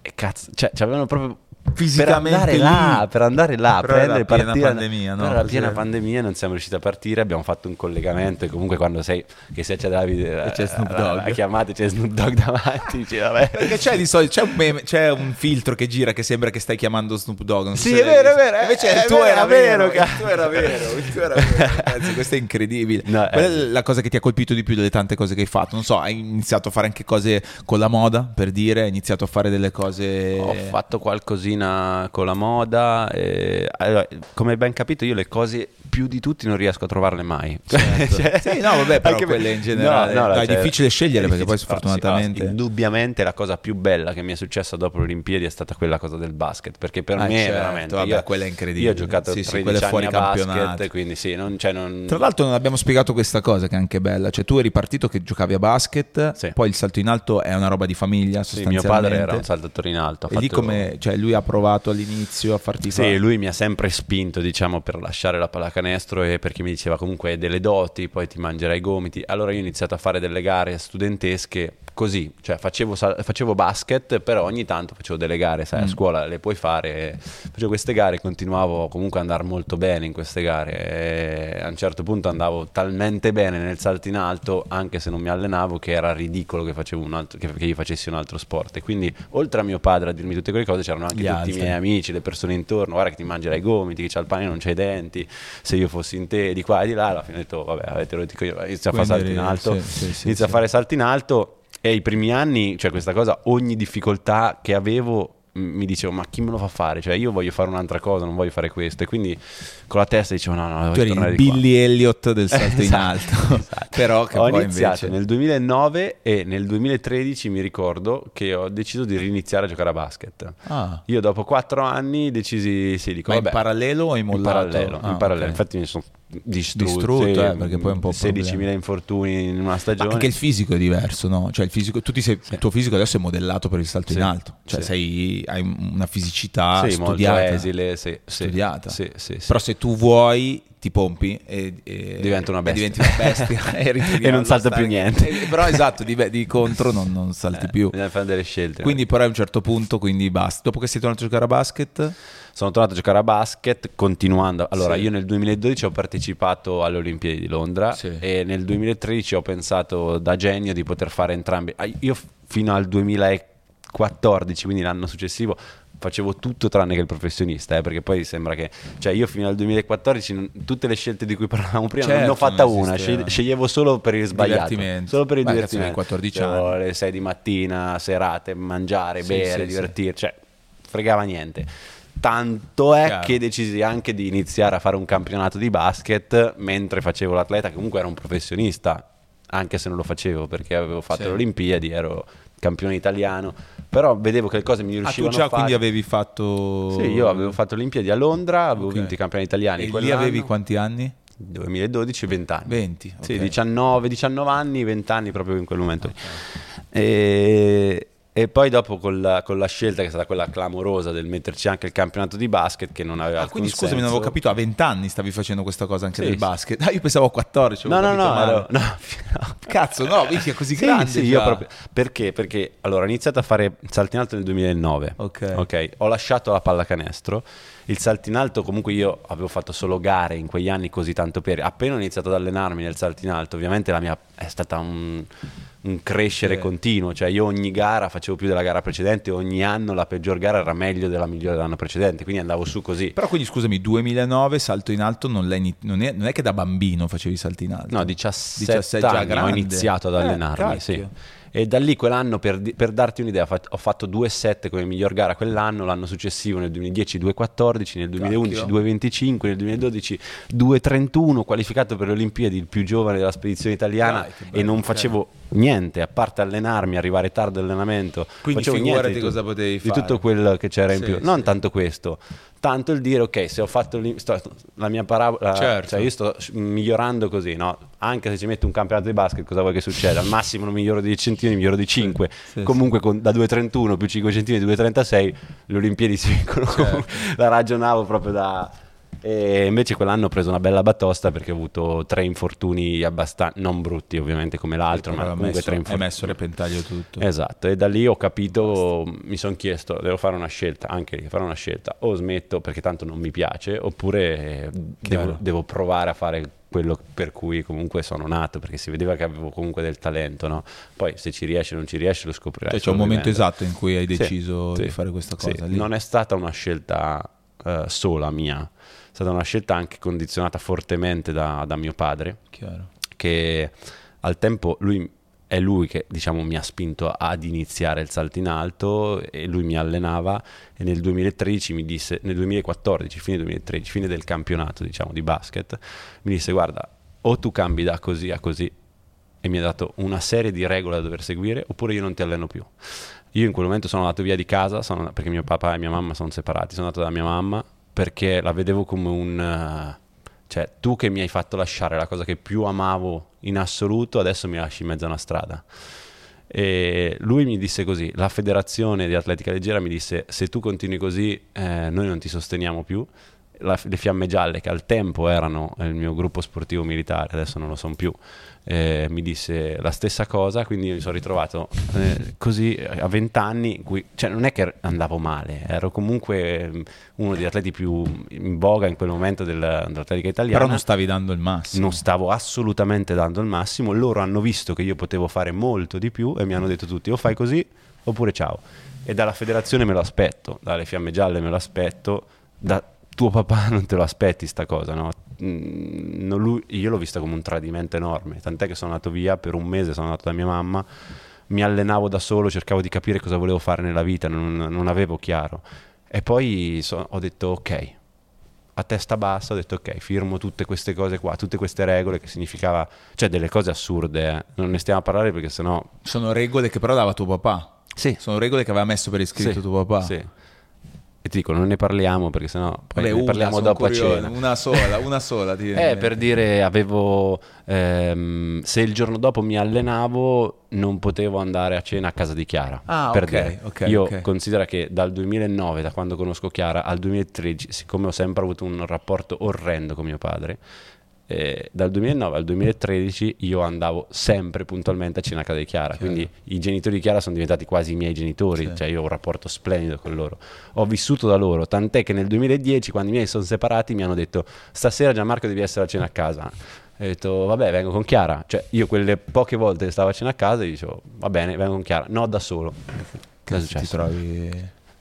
E cazzo, cioè, ci avevano proprio Fisicamente per andare lì. là, per andare là, Però era prendere, piena partire. pandemia, no? Era Così piena era. pandemia, non siamo riusciti a partire, abbiamo fatto un collegamento e comunque quando sei che se c'è Davide E c'è Snoop la- Dogg. la chiamata c'è Snoop Dogg davanti, dici, vabbè. Perché c'è di solito c'è un, meme- c'è un filtro che gira che sembra che stai chiamando Snoop Dogg. non so Sì, è vero, è vero, Invece è il tuo vero, era è vero, vero, il tuo era vero, il tuo era vero. Ragazzi, questo è incredibile. No, Qual è eh. la cosa che ti ha colpito di più delle tante cose che hai fatto? Non so, hai iniziato a fare anche cose con la moda, per dire, hai iniziato a fare delle cose Ho fatto qualcosina con la moda. e- allora, come hai ben capito, io le cose più di tutti non riesco a trovarle mai. Certo. Cioè, Sì, no, vabbè, però quelle in generale- no, dai, è cioè, difficile scegliere, perché poi difficile- sfortunatamente- sì, no, indubbiamente la cosa più bella che mi è successa dopo le Olimpiadi è stata quella cosa del basket. Perché per Ah, me certo, veramente. vabbè, io, quella è incredibile. Io ho giocato Sì, sì, 13 quella è fuori anni a basket, campionato. quindi sì, non, cioè, non- Tra l'altro non abbiamo spiegato questa cosa che è anche bella, cioè tu eri partito che giocavi a basket, Sì. poi il salto in alto è una roba di famiglia sì, mio padre era un saltatore in alto. ha E lì come, cioè lui ha provato all'inizio a farti Sì, fare... lui mi ha sempre spinto, diciamo, per lasciare la pallacanestro e perché mi diceva comunque hai delle doti, poi ti mangerai i gomiti. Allora io ho iniziato a fare delle gare studentesche così, cioè facevo, facevo basket, però ogni tanto facevo delle gare, sai, a Mm. scuola le puoi fare. Facevo queste gare e continuavo comunque ad andare molto bene in queste gare. E a un certo punto andavo talmente bene nel salto in alto, anche se non mi allenavo, che era ridicolo che, facevo un altro, che, che io facessi un altro sport. E quindi, oltre a mio padre a dirmi tutte quelle cose, c'erano anche Gli altri. i miei amici, le persone intorno, guarda che ti mangerai i gomiti, che c'ha il pane e non c'hai i denti, se io fossi in te di qua e di là, alla fine ho detto, vabbè, avete rotto io, inizio a fare salti in alto, sì, sì, sì. a fare salti in alto e i primi anni, cioè questa cosa, ogni difficoltà che avevo mi dicevo ma chi me lo fa fare? Cioè io voglio fare un'altra cosa, non voglio fare questo e quindi con la testa dicevo no, no, Tu voglio eri il. Billy Elliott del salto in Esatto, alto, esatto. però che ho iniziato invece... nel 2009 e nel 2013 mi ricordo che ho deciso di riniziare a giocare a basket. Ah, Io dopo quattro anni decisi, sì, dico ma in vabbè, parallelo o in mollato? parallelo, Ah, in parallelo. ok. infatti mi sono distrutto, eh, perché poi è un po' un 16.000 problema. infortuni in una Ma stagione. anche il fisico è diverso, no? Cioè il fisico, tu ti sei, Sì. il tuo fisico adesso è modellato per il salto Sì, in alto, cioè sì. sei, hai una fisicità studiata. esile, studiata. Però se tu vuoi ti pompi e, e- Diventa una e bestia. diventi una bestia e, E non salta più niente. Eh, però esatto, di, di contro non, non salti Eh, più. Bisogna fare delle scelte. Quindi però a un certo punto, quindi basta. Dopo che sei tornato a giocare a basket, Sono tornato a giocare a basket continuando. Allora, Sì. io nel 2012 ho partecipato alle Olimpiadi di Londra Sì. e nel 2013 ho pensato da genio di poter fare entrambi. Ah, Io fino al 2014, quindi l'anno successivo, facevo tutto tranne che il professionista, eh, perché poi sembra che, cioè io fino al 2014 non- tutte le scelte di cui parlavamo prima non ne ho Certo, fatta una, scegli- sceglievo solo per il sbagliato, solo per il Beh, divertimento. avevi 14 Facevo anni. le 6 di mattina, serate, mangiare, Sì, bere, sì, divertirci, cioè fregava niente. Tanto è Chiaro. che decisi anche di iniziare a fare un campionato di basket mentre facevo l'atleta, che comunque era un professionista, anche se non lo facevo perché avevo fatto Sì. le Olimpiadi, ero campione italiano, però vedevo che le cose mi ah, tu riuscivano già quindi avevi fatto... Sì, io avevo fatto le Olimpiadi a Londra, avevo Ok. vinto i campioni italiani E lì avevi quanti anni? 2012 20 anni. 20. Sì, ok. 19, 19 anni, 20 anni proprio in quel momento. lì. E, E poi dopo con la, con la, scelta che è stata quella clamorosa del metterci anche il campionato di basket che non aveva ah, quindi scusami, senso. non avevo capito, a 20 anni stavi facendo questa cosa anche sì, del basket. Ah, io pensavo a 14. No, no, no, ero, no, Cazzo, no, è così sì, grande. Sì, io proprio, perché? Perché allora ho iniziato a fare salto in alto nel 2009. Ok. okay. Ho lasciato la pallacanestro. Il salto in alto comunque io avevo fatto solo gare in quegli anni così tanto per... Appena ho iniziato ad allenarmi nel salto in alto, ovviamente la mia è stata un un crescere sì. continuo, cioè io ogni gara facevo più della gara precedente, ogni anno la peggior gara era meglio della migliore dell'anno precedente, quindi andavo su così. Però quindi scusami, 2009 salto in alto non, non, è, non è, che da bambino facevi salti in alto? No, 17, 17 anni ho iniziato ad eh, allenarmi, eh, sì. E da lì quell'anno, per, per darti un'idea, ho fatto 2,7 come miglior gara quell'anno, l'anno successivo nel 2010 2,14, nel 2011 2,25, nel 2012 2,31, qualificato per le Olimpiadi, il più giovane della spedizione italiana Dai, bello, e non facevo niente, a parte allenarmi, arrivare tardi all'allenamento. Quindi facevo niente di, cosa potevi fare. Di tutto quello che c'era in più. Sì. Non tanto questo, tanto il dire ok, se ho fatto sto, la mia parabola, certo. cioè io sto migliorando così, no? Anche se ci metto un campionato di basket, cosa vuoi che succeda? Al massimo non miglioro di 10 centimetri, miglioro di 5. Sì, sì, Comunque con, da 2,31 più 5 centimetri, 2,36, le Olimpiadi si vincono. Certo. la ragionavo proprio da e invece quell'anno ho preso una bella batosta perché ho avuto tre infortuni abbastanza, non brutti ovviamente come l'altro, ma comunque messo, tre infortuni. Hai messo a repentaglio tutto. Esatto, e da lì ho capito, Basta. mi sono chiesto, devo fare una scelta, anche lì, fare una scelta, o smetto perché tanto non mi piace, oppure devo, devo, provare a fare quello per cui comunque sono nato, perché si vedeva che avevo comunque del talento, no? Poi se ci riesce o non ci riesce lo scoprirai. Cioè, c'è un momento esatto in cui hai deciso sì, di sì, fare questa cosa. Sì. Non è stata una scelta uh, sola mia stata una scelta anche condizionata fortemente da, da mio padre, Chiaro. che al tempo lui è lui che diciamo, mi ha spinto ad iniziare il salto in alto e lui mi allenava e nel 2013 mi disse, nel 2014, fine 2013, fine del campionato diciamo, di basket, mi disse guarda o tu cambi da così a così e mi ha dato una serie di regole da dover seguire oppure io non ti alleno più. Io in quel momento sono andato via di casa sono, perché mio papà e mia mamma sono separati, sono andato da mia mamma perché la vedevo come un... cioè, tu che mi hai fatto lasciare la cosa che più amavo in assoluto, adesso mi lasci in mezzo a una strada. E lui mi disse così, la federazione di atletica leggera mi disse se tu continui così eh, noi non ti sosteniamo più, la, le Fiamme Gialle, che al tempo erano il mio gruppo sportivo militare, adesso non lo sono più, eh, mi disse la stessa cosa, quindi mi sono ritrovato eh, così a vent'anni, cioè non è che andavo male, ero comunque mm, uno degli atleti più in voga in quel momento del, dell'atletica italiana. Però non stavi dando il massimo. Non stavo assolutamente dando il massimo, loro hanno visto che io potevo fare molto di più e mi hanno detto tutti o fai così oppure ciao. E dalla federazione me lo aspetto, dalle Fiamme Gialle me lo aspetto, da tuo papà non te lo aspetti sta cosa, no? Mm, lui, io l'ho vista come un tradimento enorme, tant'è che sono andato via per un mese, sono andato da mia mamma, mi allenavo da solo, cercavo di capire cosa volevo fare nella vita, non, non avevo chiaro. E poi so, ho detto ok, a testa bassa ho detto ok, firmo tutte queste cose qua, tutte queste regole che significava, cioè delle cose assurde, eh. non ne stiamo a parlare perché sennò... Sono regole che però dava tuo papà. Sì. Sono regole che aveva messo per iscritto sì. tuo papà. Sì. E ti dico, non ne parliamo perché sennò poi Vabbè, ne parliamo dopo curioso, a cena. Una sola, una sola. Ti eh, per dire, avevo, ehm, se il giorno dopo mi allenavo, non potevo andare a cena a casa di Chiara. Ah, per ok, dire. ok. Io okay. considero che dal 2009, da quando conosco Chiara, al 2013, siccome ho sempre avuto un rapporto orrendo con mio padre, eh, dal 2009 al 2013 io andavo sempre puntualmente a cena a casa di Chiara, Chiaro. quindi i genitori di Chiara sono diventati quasi i miei genitori, sì. cioè io ho un rapporto splendido con loro. Ho vissuto da loro, tant'è che nel 2010 quando i miei sono separati mi hanno detto stasera Gianmarco devi essere a cena a casa. E ho detto vabbè vengo con Chiara, cioè io quelle poche volte che stavo a cena a casa dicevo va bene vengo con Chiara, no da solo. Che ti trovi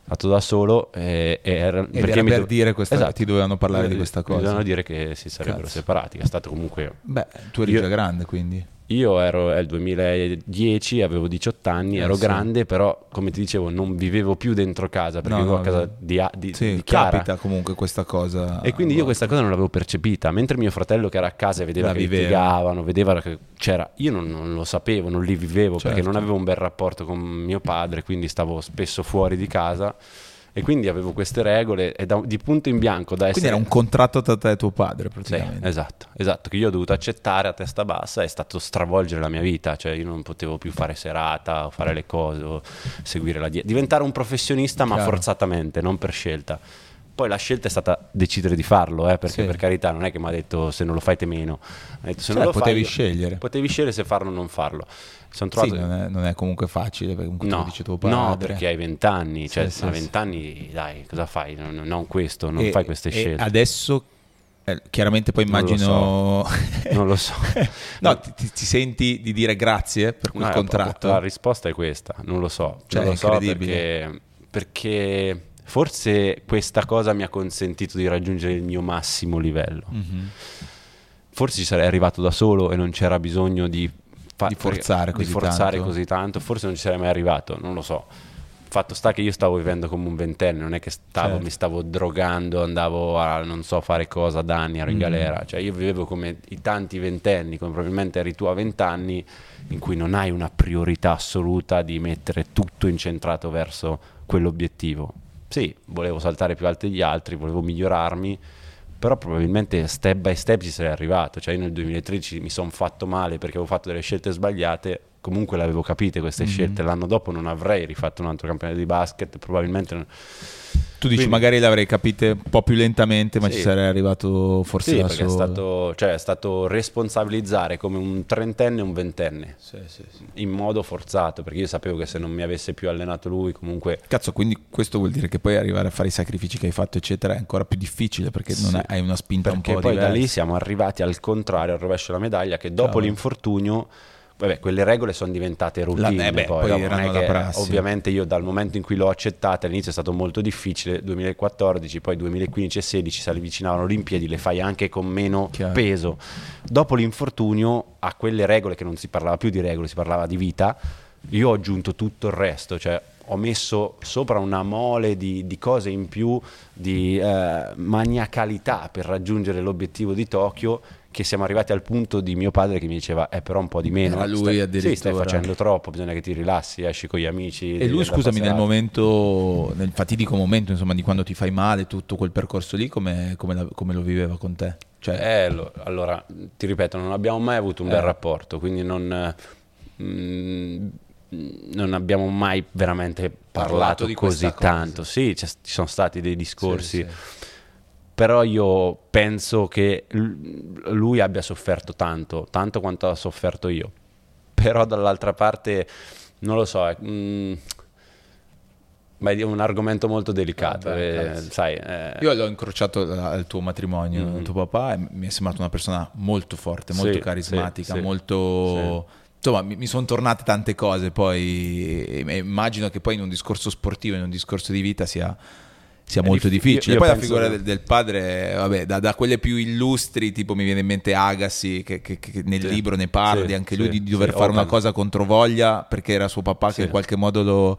fatto da solo e, e era, perché per do... dire questa esatto. ti dovevano parlare di questa cosa. Dovevano dire che si sarebbero Cazzo. separati, è stato comunque... Beh, tu eri io... già grande quindi. Io ero nel 2010, avevo 18 anni, eh, ero sì. grande, però come ti dicevo non vivevo più dentro casa perché no, vivevo no, a casa di, di, sì, di capita comunque questa cosa. E quindi io questa cosa non l'avevo percepita, mentre mio fratello che era a casa e vedeva La che viveva. litigavano, vedeva che c'era, io non, non, lo sapevo, non li vivevo certo. perché non avevo un bel rapporto con mio padre, quindi stavo spesso fuori di casa E quindi avevo queste regole e da, di punto in bianco da essere... Quindi era un contratto tra te e tuo padre Sì, praticamente. esatto, esatto, che io ho dovuto accettare a testa bassa, è stato stravolgere la mia vita, cioè io non potevo più fare serata o fare le cose o seguire la dieta, diventare un professionista ma Chiaro. forzatamente, non per scelta. Poi la scelta è stata decidere di farlo, eh, perché Sì. per carità non è che mi ha detto se non lo fai te meno, detto se Cioè, non lo potevi fai, scegliere. Potevi scegliere se farlo o non farlo. Sono Sì, trovato... non, è, non è comunque facile perché comunque No, dice tuo padre. no, perché hai vent'anni, cioè Sì, a sì, vent'anni dai, cosa fai? Non, non questo, non E- fai queste scelte. adesso, eh, chiaramente poi Non lo immagino... Non lo so. no, ti, ti- ti senti di dire grazie per quel No, contratto? La risposta è questa, non lo so. Cioè, non lo so incredibile. perché, perché forse questa cosa mi ha consentito di raggiungere il mio massimo livello. Mhm. Forse ci sarei arrivato da solo e non c'era bisogno di, fa- Di forzare di così forzare tanto. così tanto. Forse non ci sarei mai arrivato, non lo so. Fatto sta che io stavo vivendo come un ventenne, non è che stavo, Certo. mi stavo drogando, andavo a non so fare cosa da anni, ero in Mm. galera. Cioè io vivevo come i tanti ventenni, come probabilmente eri tu a vent'anni, in cui non hai una priorità assoluta di mettere tutto incentrato verso quell'obiettivo. Sì, volevo saltare più alto degli altri, volevo migliorarmi, però probabilmente step by step ci sarei arrivato. Cioè io nel 2013 mi sono fatto male perché avevo fatto delle scelte sbagliate, comunque le avevo capite queste Mhm. scelte. L'anno dopo non avrei rifatto un altro campionato di basket, probabilmente... non- Tu dici Quindi- magari l'avrei capite un po' più lentamente, ma Sì. ci sarei arrivato forse Sì, da perché è solo. stato, cioè, è stato responsabilizzare come un trentenne e un ventenne, Sì, sì, sì. in modo forzato, perché io sapevo che se non mi avesse più allenato lui, comunque... Cazzo, quindi questo vuol dire che poi arrivare a fare i sacrifici che hai fatto, eccetera, è ancora più difficile perché non hai- una spinta Perché un po' poi diversa. da lì siamo arrivati al contrario, al rovescio della medaglia, che dopo Cavolo. l'infortunio, vabbè, quelle regole sono diventate routine. La- eh beh, poi, poi erano che- prassi. Ovviamente io dal momento in cui l'ho accettata, all'inizio è stato molto difficile, 2014, poi 2015 e 16 si avvicinavano Olimpiadi, le fai anche con meno Chiaro. peso. Dopo l'infortunio, a quelle regole che non si parlava più di regole, si parlava di vita, io ho aggiunto tutto il resto, cioè ho messo sopra una mole di, di cose in più, di eh, maniacalità per raggiungere l'obiettivo di Tokyo, che siamo arrivati al punto di mio padre che mi diceva, eh però un po' di meno, Era lui stai, sì, addirittura. stai facendo troppo, bisogna che ti rilassi, esci con gli amici. E lui, scusami, nel passeggiare." momento, nel fatidico momento, insomma, di quando ti fai male, tutto quel percorso lì, come, come la- come lo viveva con te? Cioè, Eh, lo- allora, ti ripeto, non abbiamo mai avuto un Eh. bel rapporto, quindi non, eh, mm, non abbiamo mai veramente Parlato parlato, così questa cosa. tanto. Sì, ci sono stati dei discorsi, Sì, sì. Però io penso che lui abbia sofferto tanto, tanto quanto ho sofferto io. Però dall'altra parte, non lo so, è, mm, ma è un argomento molto delicato, Vabbè, eh, cazzo. sai. eh, Io l'ho incrociato al tuo matrimonio, Mhm. tuo papà, e mi è sembrato una persona molto forte, molto Sì, carismatica, sì, sì. molto... Insomma, mi, mi sono tornate tante cose poi immagino che poi in un discorso sportivo, in un discorso di vita sia, sia molto dif- difficile. io- io poi la figura del, del padre, vabbè, da, da quelle più illustri, tipo mi viene in mente Agassi, che, che- che nel Sì, libro ne parla, sì, anche lui di, dover fare una cosa contro voglia, perché era suo papà che in qualche modo lo,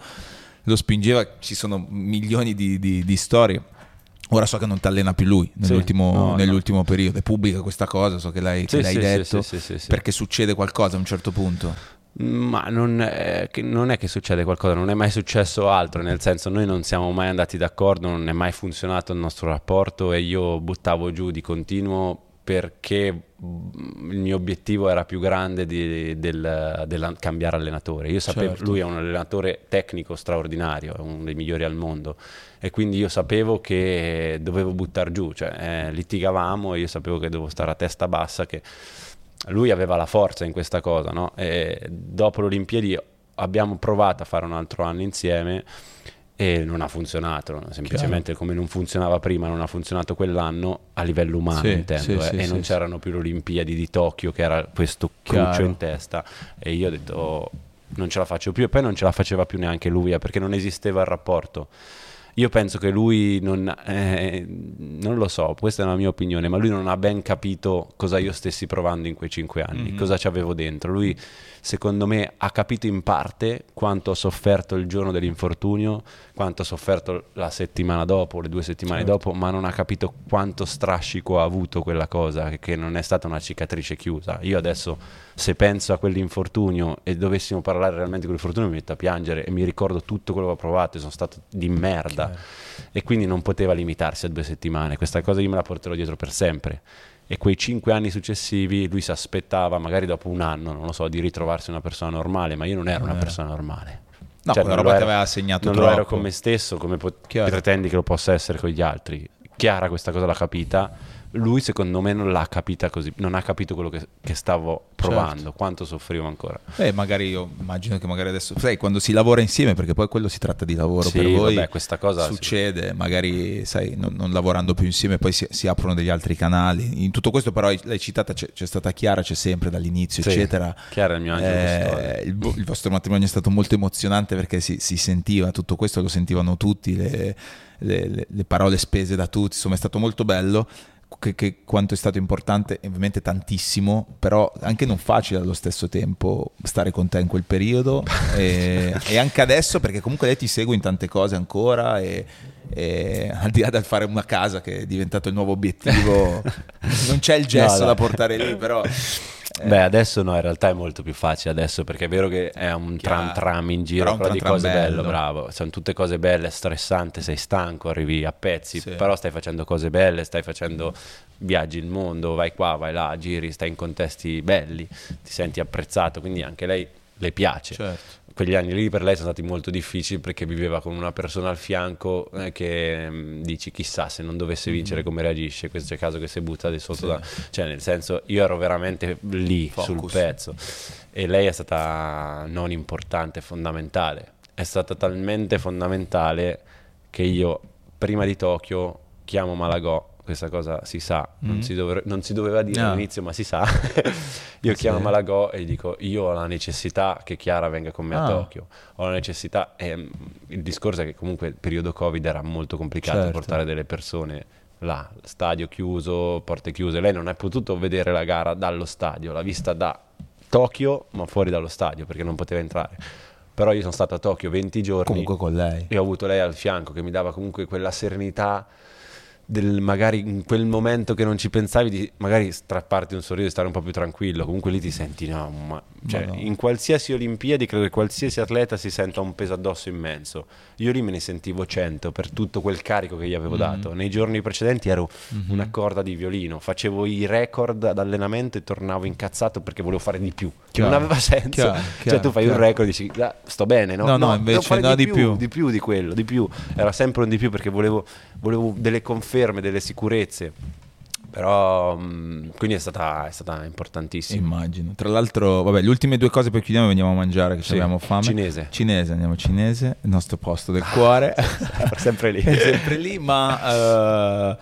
lo spingeva. Ci sono milioni di, di- di storie. Ora so che non ti allena più lui nell'ultimo, no, no. nell'ultimo periodo, è pubblica questa cosa, so che l'hai, che Sì, l'hai sì, detto, sì. perché succede qualcosa a un certo punto. Ma non è, che non è che succede qualcosa, non è mai successo altro, nel senso noi non siamo mai andati d'accordo, non è mai funzionato il nostro rapporto e io buttavo giù di continuo perché mm, il mio obiettivo era più grande di, del, del cambiare allenatore. Io sapevo, Certo. lui è un allenatore tecnico straordinario, è uno dei migliori al mondo e quindi io sapevo che dovevo buttare giù, cioè eh, litigavamo e io sapevo che dovevo stare a testa bassa, che lui aveva la forza in questa cosa, no? E dopo le Olimpiadi abbiamo provato a fare un altro anno insieme e non ha funzionato, semplicemente come non funzionava prima, non ha funzionato quell'anno a livello umano, Sì, intendo, sì, eh, sì, e non c'erano più le Olimpiadi di Tokyo che era questo cruccio Chiaro. in testa e io ho detto "Oh, non ce la faccio più e poi non ce la faceva più neanche lui eh, perché non esisteva il rapporto. Io penso che lui non, eh, non lo so, questa è la mia opinione, ma lui non ha ben capito cosa io stessi provando in quei cinque anni, Mhm. cosa ci avevo dentro. Lui, secondo me, ha capito in parte quanto ho sofferto il giorno dell'infortunio, quanto ho sofferto la settimana dopo, le due settimane Certo. dopo, ma non ha capito quanto strascico ha avuto quella cosa, che- non è stata una cicatrice chiusa. Io adesso, se penso a quell'infortunio e dovessimo parlare realmente di quell'infortunio, mi metto a piangere e mi ricordo tutto quello che ho provato e sono stato di merda. e quindi non poteva limitarsi a due settimane. Questa cosa io me la porterò dietro per sempre. E quei cinque anni successivi lui si aspettava, magari dopo un anno, non lo so, di ritrovarsi una persona normale, ma io non ero una persona normale. No, Cioè, quella non roba ti aveva segnato non troppo. lo ero con me stesso, come pot- pretendi che lo possa essere con gli altri. Chiara questa cosa l'ha capita, lui secondo me non l'ha capita così, non ha capito quello che, che stavo provando, Certo. quanto soffrivo ancora. Eh, magari io immagino che magari adesso, sai, quando si lavora insieme, perché poi quello si tratta di lavoro Sì, per voi, vabbè, questa cosa sì. succede, magari, sai, non, non lavorando più insieme, poi si, si aprono degli altri canali. In tutto questo, però, l'hai citata, c'è, c'è stata Chiara, c'è sempre dall'inizio, Sì, eccetera. Chiara è il mio angelo. Eh, il, il vostro matrimonio è stato molto emozionante perché si, si sentiva tutto questo, lo sentivano tutti, le, le- le- le parole spese da tutti, insomma è stato molto bello. Che, che quanto è stato importante, ovviamente tantissimo, però anche non facile allo stesso tempo stare con te in quel periodo e, e anche adesso perché comunque lei ti segue in tante cose ancora e, e al di là del fare una casa che è diventato il nuovo obiettivo, non c'è il gesso dai. da portare lì, però... eh, Beh, adesso no, in realtà è molto più facile adesso perché è vero che è un tram tram in giro, Però però, di cose bello, bello. bravo. Sono tutte cose belle, stressante, sei stanco, arrivi a pezzi, Sì. però stai facendo cose belle, stai facendo viaggi il mondo, vai qua, vai là, giri, stai in contesti belli, ti senti apprezzato, quindi anche lei le piace. Certo. Quegli anni lì per lei sono stati molto difficili perché viveva con una persona al fianco eh, che mm, dici chissà se non dovesse vincere come reagisce, questo è il caso che si butta di sotto. Sì. da... Cioè nel senso io ero veramente lì Focus. sul pezzo e lei è stata non importante, fondamentale. È stata talmente fondamentale che io prima di Tokyo chiamo Malagò, questa cosa si sa, non, Mm. si, dover- non si doveva dire No. all'inizio ma si sa. io chiamo Sì. Malagò e gli dico io ho la necessità che Chiara venga con me a Ah. Tokyo, ho la necessità e mm, il discorso è che comunque il periodo Covid era molto complicato Certo. portare delle persone là, stadio chiuso, porte chiuse, lei non ha potuto vedere la gara dallo stadio, l'ha vista da Tokyo ma fuori dallo stadio perché non poteva entrare. Però io sono stato a Tokyo 20 giorni Comunque con lei. e ho avuto lei al fianco che mi dava comunque quella serenità del magari in quel momento che non ci pensavi di magari strapparti un sorriso e stare un po' più tranquillo comunque lì ti senti no ma cioè, Madonna. in qualsiasi olimpiadi credo che qualsiasi atleta si senta un peso addosso immenso io lì me ne sentivo 100 per tutto quel carico che gli avevo Mm. dato nei giorni precedenti ero Mhm. una corda di violino facevo i record ad allenamento e tornavo incazzato perché volevo fare di più Chiaro, non aveva senso chiaro, cioè chiaro, tu fai un record e dici "Ah, sto bene no No, no, devo invece no, di più. di più di quello, di più. Era sempre un di più perché volevo, volevo delle conferme, delle sicurezze. Però, mh, quindi è stata, è stata importantissima. Immagino. Tra l'altro, vabbè, le ultime due cose poi chiudiamo e andiamo a mangiare che Sì, abbiamo fame. cinese. Cinese, andiamo cinese, il nostro posto del cuore. sempre lì. Sempre lì, ma eh,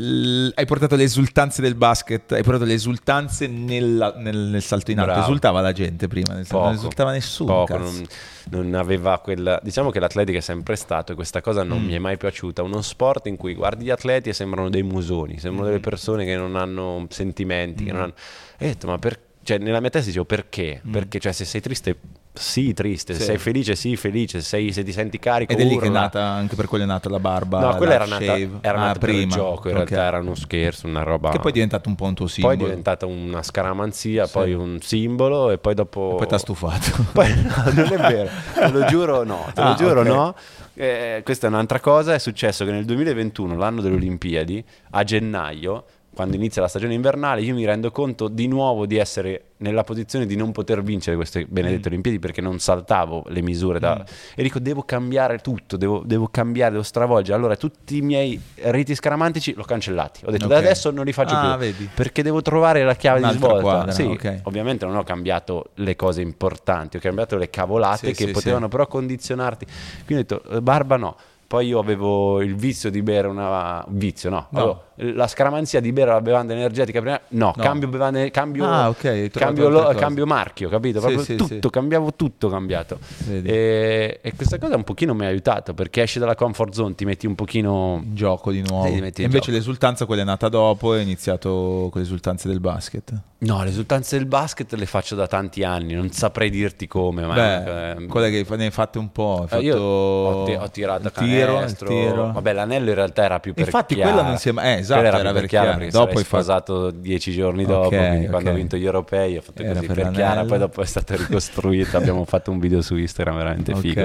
l- hai portato le esultanze del basket, hai portato le esultanze nella- nel, nel salto in alto. Bravo. Esultava la gente prima, nel- non Poco, esultava nessuno. Poco, non, non aveva quella. Diciamo che l'atletica è sempre stato, e questa cosa non Mm. mi è mai piaciuta. Uno sport in cui guardi gli atleti e sembrano dei musoni, sembrano Mm. delle persone che non hanno sentimenti. Che non hanno... E ho detto, ma per... cioè, nella mia testa dicevo perché? Perché, cioè, se sei triste, sì, triste, se Mm. Sì. sei felice, sì, felice, se, sei- se ti senti carico, Ed è lì che è urla. nata, anche per quello è nata la barba. No, quella la era nata, era Ah, nata per il prima. gioco, in Ok. realtà era uno scherzo, una roba. Che poi è diventato un po' un tuo Poi simbolo. è diventata una scaramanzia, Sì. poi un simbolo e poi dopo... Poi ti ha stufato. Poi no, non è vero, te lo giuro no, te lo Ah, giuro ok. no. Eh, questa è un'altra cosa, è successo che nel 2021, l'anno delle Olimpiadi, a gennaio, quando inizia la stagione invernale, io mi rendo conto di nuovo di essere nella posizione di non poter vincere queste benedette Mm. Olimpiadi perché non saltavo le misure da... e dico devo cambiare tutto, devo, devo cambiare, devo stravolgere. Allora tutti i miei riti scaramantici l'ho cancellati, ho detto Ok. da adesso non li faccio Ah, più vedi. perché devo trovare la chiave di Un'altra svolta. quadra, sì, ok. ovviamente non ho cambiato le cose importanti, ho cambiato le cavolate Sì, che sì, potevano però condizionarti. Quindi ho detto, "Eh, barba no. Poi io avevo il vizio di bere una... vizio, no. No. Avevo la scaramanzia di bere la bevanda energetica prima... No, No. cambio bevanda... Cambio, Ah, ok, hai trovato cambio, lo- cambio marchio, capito? Proprio sì, tutto, sì. cambiavo tutto cambiato. E, e questa cosa un pochino mi ha aiutato perché esci dalla comfort zone, ti metti un pochino... in gioco di nuovo. Sì, in invece gioco. l'esultanza quella è nata dopo, è iniziato con le esultanze del basket. No, le esultanze del basket le faccio da tanti anni, non saprei dirti come, ma... Beh, eh, quelle che ne hai fatte un po'. Hai Eh, io fatto ho, ti- ho tirato il tiro, il tiro. Vabbè, l'anello in realtà era più per Infatti Chiara. quella non si è mai... Eh, esatto, era più per Chiara, perché Dopo sarei hai fatto- sposato dieci giorni dopo, Ok, quindi quando ok. ho vinto gli europei ho fatto Era così per per, Chiara, poi dopo è stata ricostruita, abbiamo fatto un video su Instagram veramente Ok. figo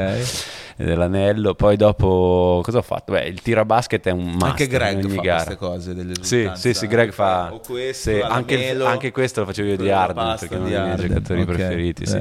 dell'anello, poi dopo cosa ho fatto? Beh, il tiro a basket è un must Anche Greg fa gara. queste cose delle Sì, sì, sì, Greg fa o questo, sì, anche, anche questo lo facevo io di Arden perché è uno dei miei giocatori preferiti, sì.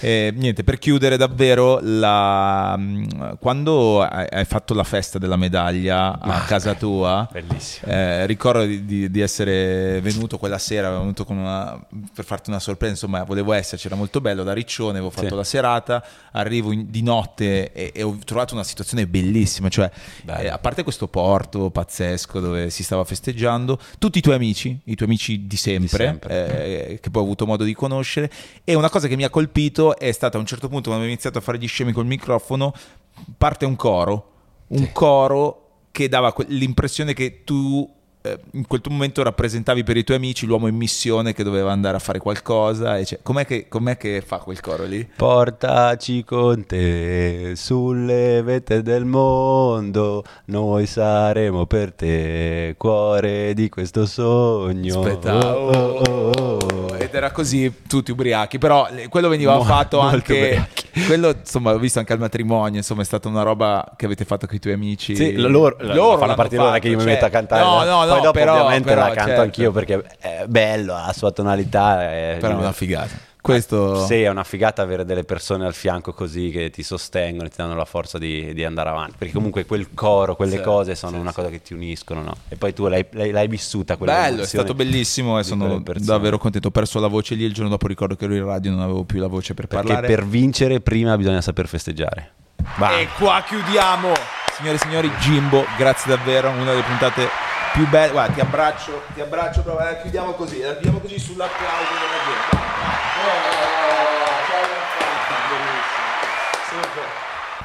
Eh. E, niente, per chiudere davvero, la- mh, quando hai, fatto la festa della medaglia a casa tua, Bellissimo. eh, ricordo di, di- di essere venuto quella sera, venuto una- per farti una sorpresa, insomma volevo esserci, era molto bello, da Riccione avevo fatto Sì. la serata, arrivo in- di notte e, e ho trovato una situazione bellissima, cioè eh, a parte questo porto pazzesco dove si stava festeggiando, tutti i tuoi amici, i tuoi amici di sempre, sempre. eh, che poi ho avuto modo di conoscere, e una cosa che mi ha colpito è stata a un certo punto quando ho iniziato a fare gli scemi col microfono, parte un coro, un coro che dava l'impressione che tu eh, in quel tuo momento rappresentavi per i tuoi amici l'uomo in missione che doveva andare a fare qualcosa. E cioè, com'è, che, com'è che fa quel coro lì? Portaci con te sulle vette del mondo, noi saremo per te cuore di questo sogno. Aspetta, Oh, oh, oh, era così tutti ubriachi, però le- quello veniva Mo- fatto anche ubriachi. quello, insomma, l'ho visto anche al matrimonio, insomma, è stata una roba che avete fatto con i tuoi amici. Sì, lo- loro, loro fanno partire ora fatto, che io mi cioè- metto a cantare. No, no, no, Poi dopo però, ovviamente però, la canto certo. anch'io perché è bello, ha la sua tonalità. È Però è una figata. Questo Sì, è una figata avere delle persone al fianco così che ti sostengono e ti danno la forza di, di andare avanti. Perché comunque quel coro, quelle Sì, cose sono sì, una cosa che ti uniscono, no? E poi tu l'hai, l'hai- l'hai vissuta quella Bello, è stato bellissimo e sono davvero contento. Ho perso la voce lì il giorno dopo, ricordo che ero in radio, non avevo più la voce per Perché parlare. per vincere prima bisogna saper festeggiare. Bam. E qua chiudiamo. Signore e signori, Jimbo, grazie davvero, una delle puntate più belle. Guarda, ti abbraccio, ti abbraccio, però, eh, chiudiamo così, la chiudiamo così sull'applauso della gente. Super.